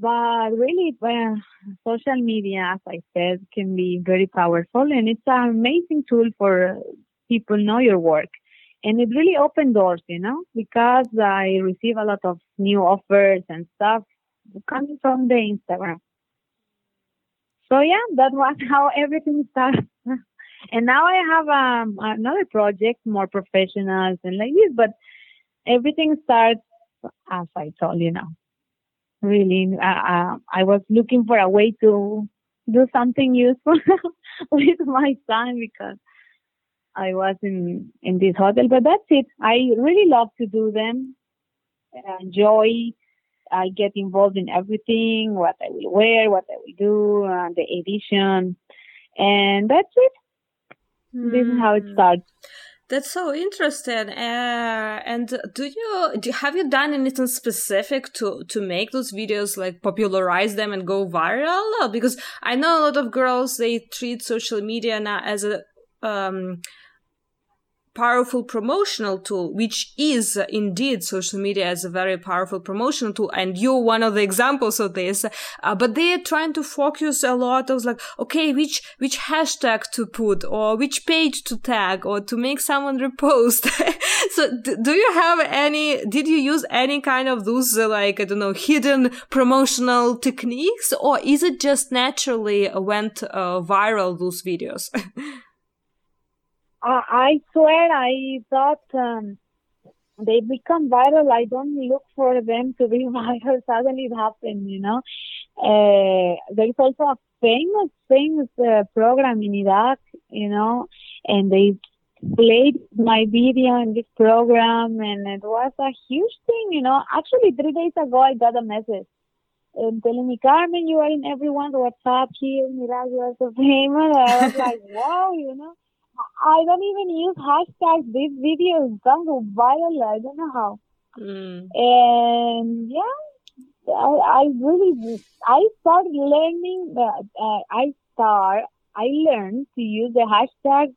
But really, well, social media, as I said, can be very powerful and it's an amazing tool for people know your work. And it really opened doors, you know, because I receive a lot of new offers and stuff coming from the Instagram. So yeah, that was how everything started. and now I have um, another project, more professionals and like this, but everything starts as I told you now. Really, uh, uh, I was looking for a way to do something useful with my time because I was in in this hotel. But that's it. I really love to do them. I enjoy. I get involved in everything, what I will wear, what I will do, uh, the edition, and that's it. Mm. This is how it hmm. starts. That's so interesting. Uh, and do you do, have you done anything specific to to make those videos like popularize them and go viral? Because I know a lot of girls they treat social media now as a um, powerful promotional tool, which is uh, indeed social media as a very powerful promotional tool. And you're one of the examples of this. Uh, but they're trying to focus a lot of like, okay, which, which hashtag to put or which page to tag or to make someone repost. so d- do you have any, did you use any kind of those uh, like, I don't know, hidden promotional techniques or is it just naturally went uh, viral, those videos? Uh, I swear I thought um, they become viral. I don't look for them to be viral. Suddenly it happened, you know. Uh, there is also a famous, famous uh, program in Iraq, you know, and they played my video in this program and it was a huge thing, you know. Actually, three days ago, I got a message um, telling me, Carmen, you are in everyone's WhatsApp here in Iraq. You are so famous. I was like, wow, you know. I don't even use hashtags. This video is gone go viral. I don't know how. Mm. And yeah, I, I really, I started learning that, uh, I start, I learned to use the hashtag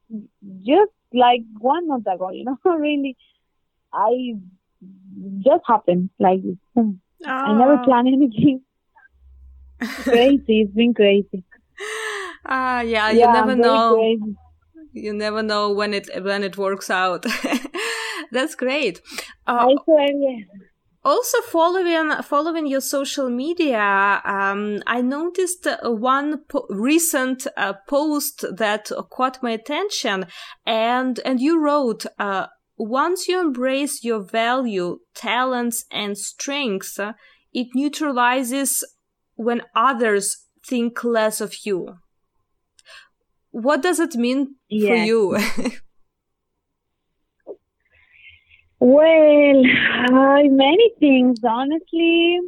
just like one month ago, you know, really, I just happened like this. Oh. I never ah. planned anything. crazy. It's been crazy. Ah, uh, yeah, you never know. Crazy you never know when it when it works out. That's great. Uh, I swear, yeah. Also, following following your social media, um, I noticed one po- recent uh, post that caught my attention, and and you wrote, uh, "Once you embrace your value, talents, and strengths, it neutralizes when others think less of you." What does it mean for you? well, uh, many things. Honestly,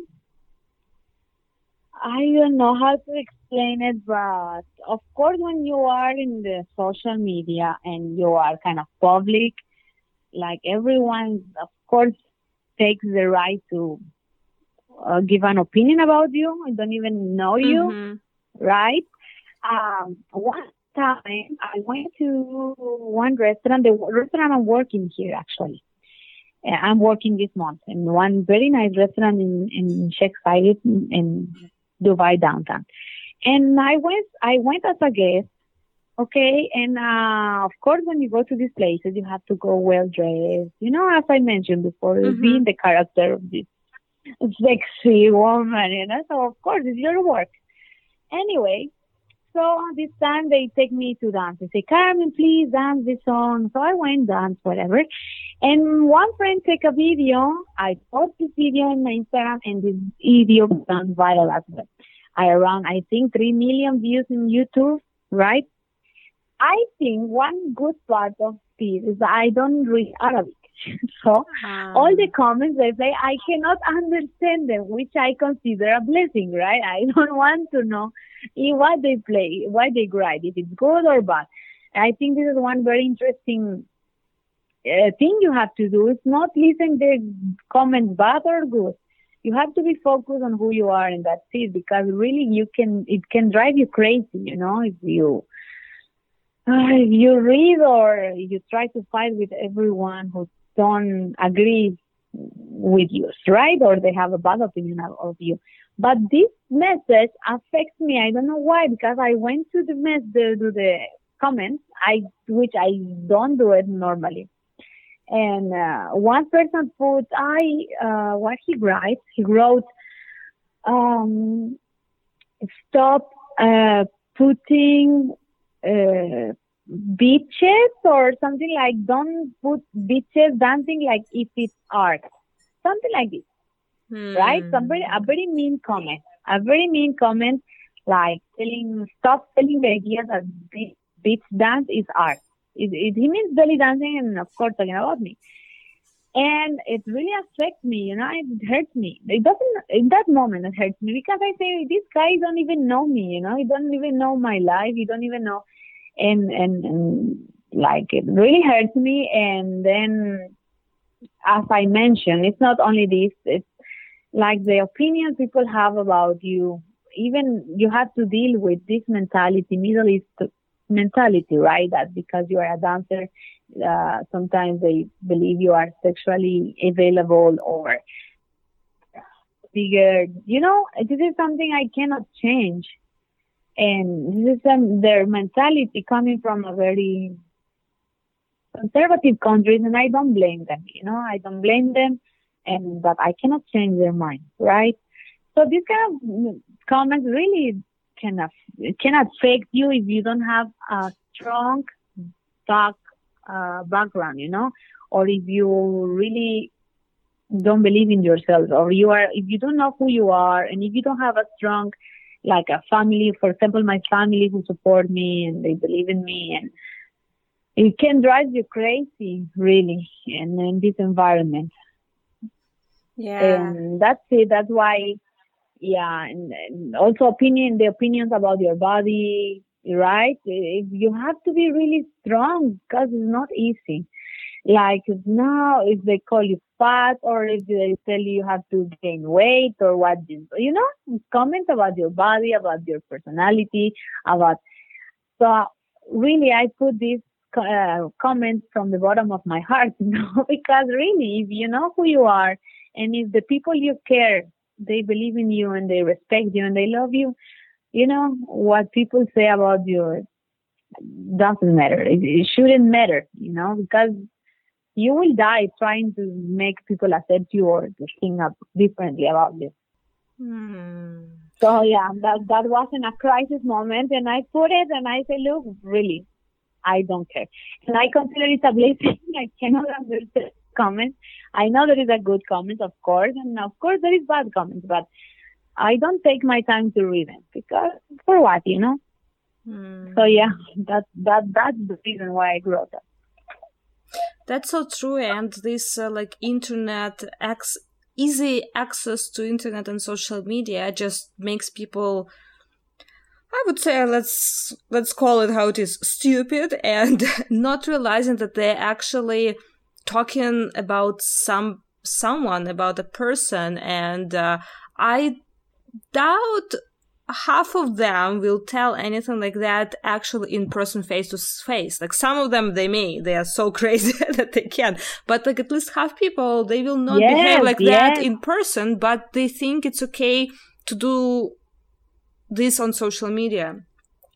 I don't know how to explain it, but of course, when you are in the social media and you are kind of public, like everyone, of course, takes the right to uh, give an opinion about you. I don't even know you, mm-hmm. right? Um, one time, I went to one restaurant, the restaurant I'm working here actually. I'm working this month in one very nice restaurant in, in Sheikh Zayed in in Dubai downtown. And I went, I went as a guest. Okay. And, uh, of course, when you go to these places, you have to go well dressed. You know, as I mentioned before, mm-hmm. being the character of this sexy woman, you know, so of course it's your work. Anyway, so this time they take me to dance. They say, Carmen, please dance this song. So I went dance, whatever. And one friend take a video. I post this video on my Instagram and this video went viral as well. I around, I think, 3 million views in YouTube, right? I think one good part of this is I don't read Arabic. So all the comments they say, I cannot understand them, which I consider a blessing, right? I don't want to know what they play, why they write, if it's good or bad. I think this is one very interesting uh, thing you have to do. It's not listen the comments bad or good. You have to be focused on who you are and that's it because really you can, it can drive you crazy, you know, if you, uh, you read or you try to fight with everyone who don't agree with you, right? Or they have a bad opinion of you. But this message affects me. I don't know why, because I went to the mess the, to the comments, I which I don't do it normally. And uh, one person put, I uh, what he writes, he wrote, um, stop uh, putting uh, beaches or something like don't put beaches dancing like if it's art, something like this, hmm. right? Somebody a very mean comment, a very mean comment, like telling stop telling the idea that beach dance is art. It, it, he means belly dancing and of course talking about me. And it really affects me, you know, it hurts me. It doesn't, in that moment, it hurts me because I say, this guy don't even know me, you know, he don't even know my life, he don't even know, and, and, and like, it really hurts me. And then, as I mentioned, it's not only this, it's like the opinions people have about you. Even you have to deal with this mentality, Middle East mentality, right? That because you are a dancer, uh, sometimes they believe you are sexually available or bigger. You know, this is something I cannot change. And this is um, their mentality coming from a very conservative countries and I don't blame them, you know, I don't blame them and but I cannot change their mind, right? So these kind of comments really can it can affect you if you don't have a strong dark uh, background, you know, or if you really don't believe in yourself, or you are if you don't know who you are, and if you don't have a strong like a family, for example, my family who support me and they believe in me, and it can drive you crazy, really, and in this environment. Yeah, and that's it. That's why yeah, and, and also opinion, the opinions about your body, right? You have to be really strong because it's not easy. Like now, if they call you fat or if they tell you you have to gain weight or what, you know, comment about your body, about your personality, about. So really, I put this uh, comment from the bottom of my heart, you know, because really, if you know who you are and if the people you care they believe in you and they respect you and they love you, you know, what people say about you doesn't matter. It, it shouldn't matter, you know, because you will die trying to make people accept you or to think up differently about you. Hmm. So yeah, that that wasn't a crisis moment, and I put it, and I say, look, really, I don't care, and I consider it a blessing. I cannot understand comments. I know there is a good comment, of course, and of course there is bad comments, but I don't take my time to read them because for what, you know? Mm. So yeah, that that that's the reason why I wrote up. That's so true, and this uh, like internet ex- easy access to internet and social media just makes people I would say let's let's call it how it is stupid and not realizing that they're actually talking about some someone about a person. And uh, i doubt half of them will tell anything like that actually in person face to face. Like some of them they may they are so crazy that they can but like at least half people they will not yes, behave like yes. that in person but they think it's okay to do this on social media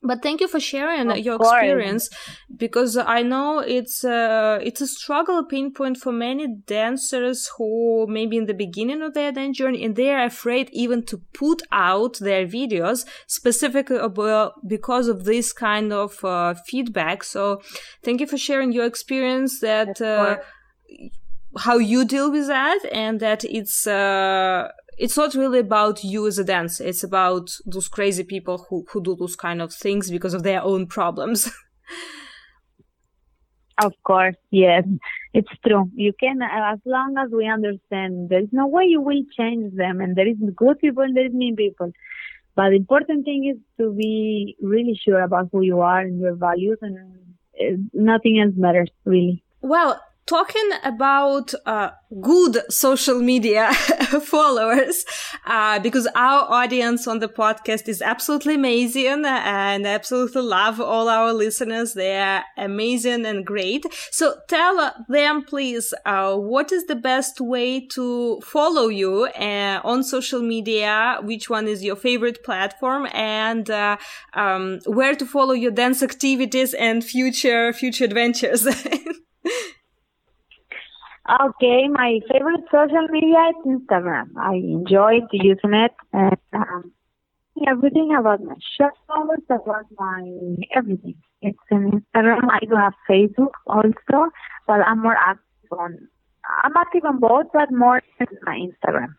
but thank you for sharing of your course. experience because i know it's a, it's a struggle a pain point for many dancers who maybe in the beginning of their dance journey and they are afraid even to put out their videos specifically about, because of this kind of uh, feedback so thank you for sharing your experience that uh, how you deal with that and that it's uh, it's not really about you as a dancer. It's about those crazy people who, who do those kind of things because of their own problems. of course, yes, it's true. You can, as long as we understand, there is no way you will change them, and there is good people and there is mean people. But the important thing is to be really sure about who you are and your values, and uh, nothing else matters really. Well, talking about uh, good social media followers, uh, because our audience on the podcast is absolutely amazing and absolutely love all our listeners. They are amazing and great. So tell them, please, uh, what is the best way to follow you uh, on social media? Which one is your favorite platform and uh, um, where to follow your dance activities and future, future adventures? Okay, my favorite social media is Instagram. I enjoy using it and um, everything about my shows, about my everything. It's on Instagram. I do have Facebook also, but I'm more active on. I'm active on both, but more on my Instagram.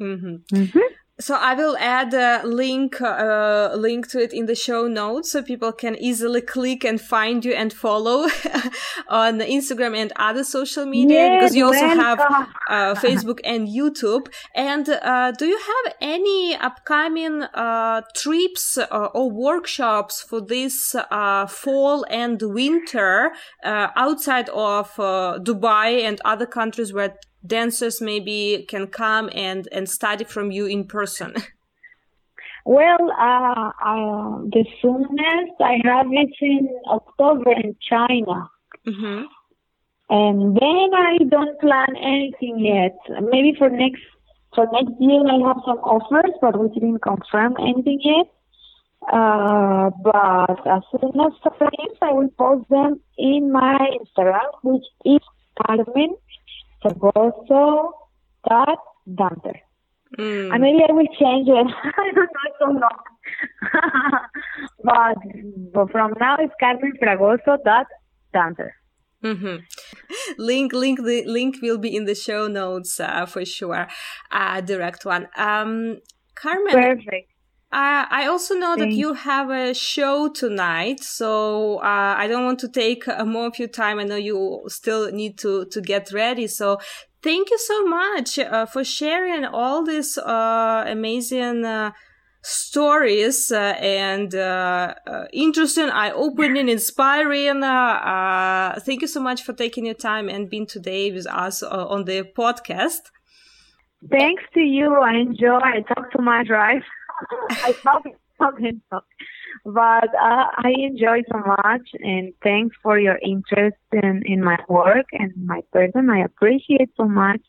Mm-hmm. Mm-hmm so I will add a link uh, link to it in the show notes so people can easily click and find you and follow on Instagram and other social media yes, because you also welcome. have uh, Facebook and YouTube. And uh, do you have any upcoming uh, trips uh, or workshops for this uh, fall and winter outside of Dubai and other countries where dancers maybe can come and, and study from you in person? Well, uh, uh, the soonest I have is in October in China. Mm-hmm. And then I don't plan anything yet. Maybe for next for next year I have some offers, but we didn't confirm anything yet. Uh, but as soon as I will post them in my Instagram, which is Carmen Fragoso dot dancer. Mm. And maybe I will change it. I don't know, so long. but, but from now it's Carmen Fragoso dot dancer. Mm-hmm. Link, link, the link will be in the show notes uh, for sure. Uh, direct one. Um, Carmen. Perfect. Uh, I also know Thanks. that you have a show tonight, so uh, I don't want to take uh, more of your time. I know you still need to to get ready. So thank you so much uh, for sharing all these uh, amazing uh, stories and interesting, eye-opening, inspiring. thank you so much for taking your time and being today with us on the podcast. Thanks to you. I enjoy. I talk too much, right? I talk and talk. But uh, I enjoy so much, and thanks for your interest in, in my work and my person. I appreciate so much,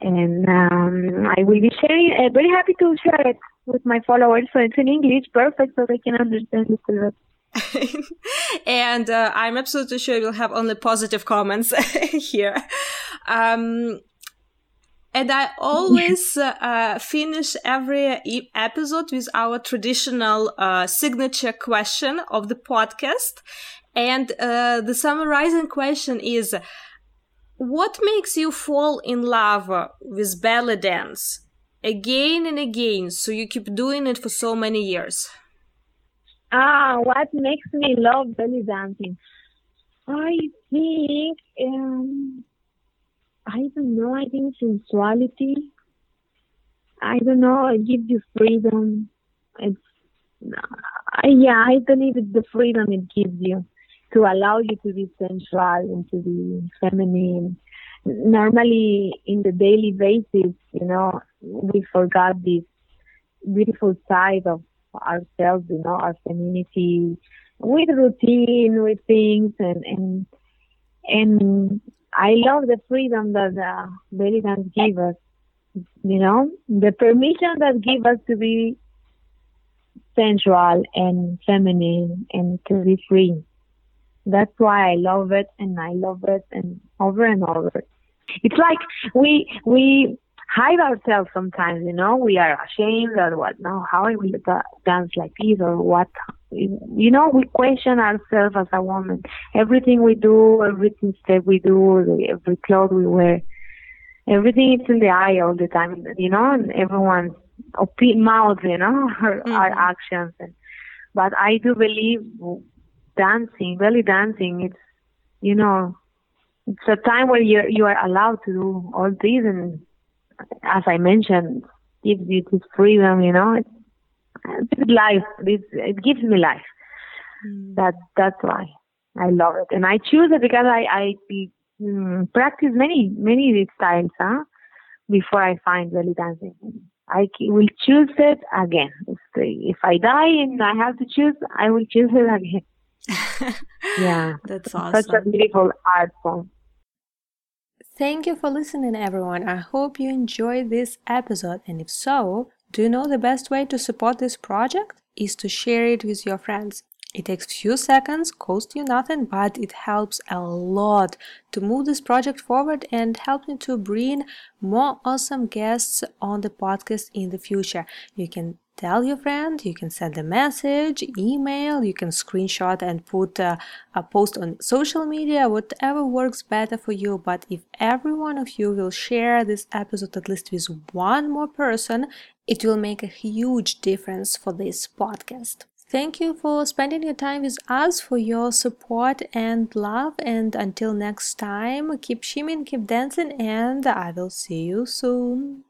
and um, I will be sharing. Uh, very happy to share it with my followers. So it's in English, perfect, so they can understand it a and uh, I'm absolutely sure you'll have only positive comments here. Um, and I always uh, finish every episode with our traditional uh, signature question of the podcast. And uh, the summarizing question is What makes you fall in love with belly dance again and again so you keep doing it for so many years? Ah, what makes me love belly dancing? I think um, I don't know. I think sensuality. I don't know. It gives you freedom. It's uh, yeah. I believe it's the freedom it gives you to allow you to be sensual and to be feminine. Normally, in the daily basis, you know, we forgot this beautiful side of ourselves. You know, our femininity with routine, with things, and and and I love the freedom that uh, belly dance give us. You know, the permission that give us to be sensual and feminine and to be free. That's why I love it and I love it and over and over. It's like we we hide ourselves sometimes, you know. We are ashamed or what? No, how I will dance like this or what? You know, we question ourselves as a woman. Everything we do, everything step we do, every clothes we wear, everything is in the eye all the time, you know, and everyone's opi- mouth, you know, our, mm-hmm. our actions. And, but I do believe dancing, belly dancing, it's, you know, it's a time where you you are allowed to do all this and as I mentioned, gives you this freedom, you know, it's, life. It's, it gives me life. Mm. That that's why I love it, and I choose it because I I mm, practice many many styles, huh? Before I find belly dancing. I will choose it again. If, If I die and I have to choose, I will choose it again. yeah, that's awesome. Such a beautiful art form. Thank you for listening, everyone. I hope you enjoyed this episode, and if so, do you know the best way to support this project is to share it with your friends. It takes few seconds, costs you nothing, but it helps a lot to move this project forward and help me to bring more awesome guests on the podcast in the future. You can tell your friend, you can send a message, email, you can screenshot and put a, a, post on social media, whatever works better for you. But if every one of you will share this episode at least with one more person, it will make a huge difference for this podcast. Thank you for spending your time with us, for your support and love. And until next time, keep shimming, keep dancing, and I will see you soon.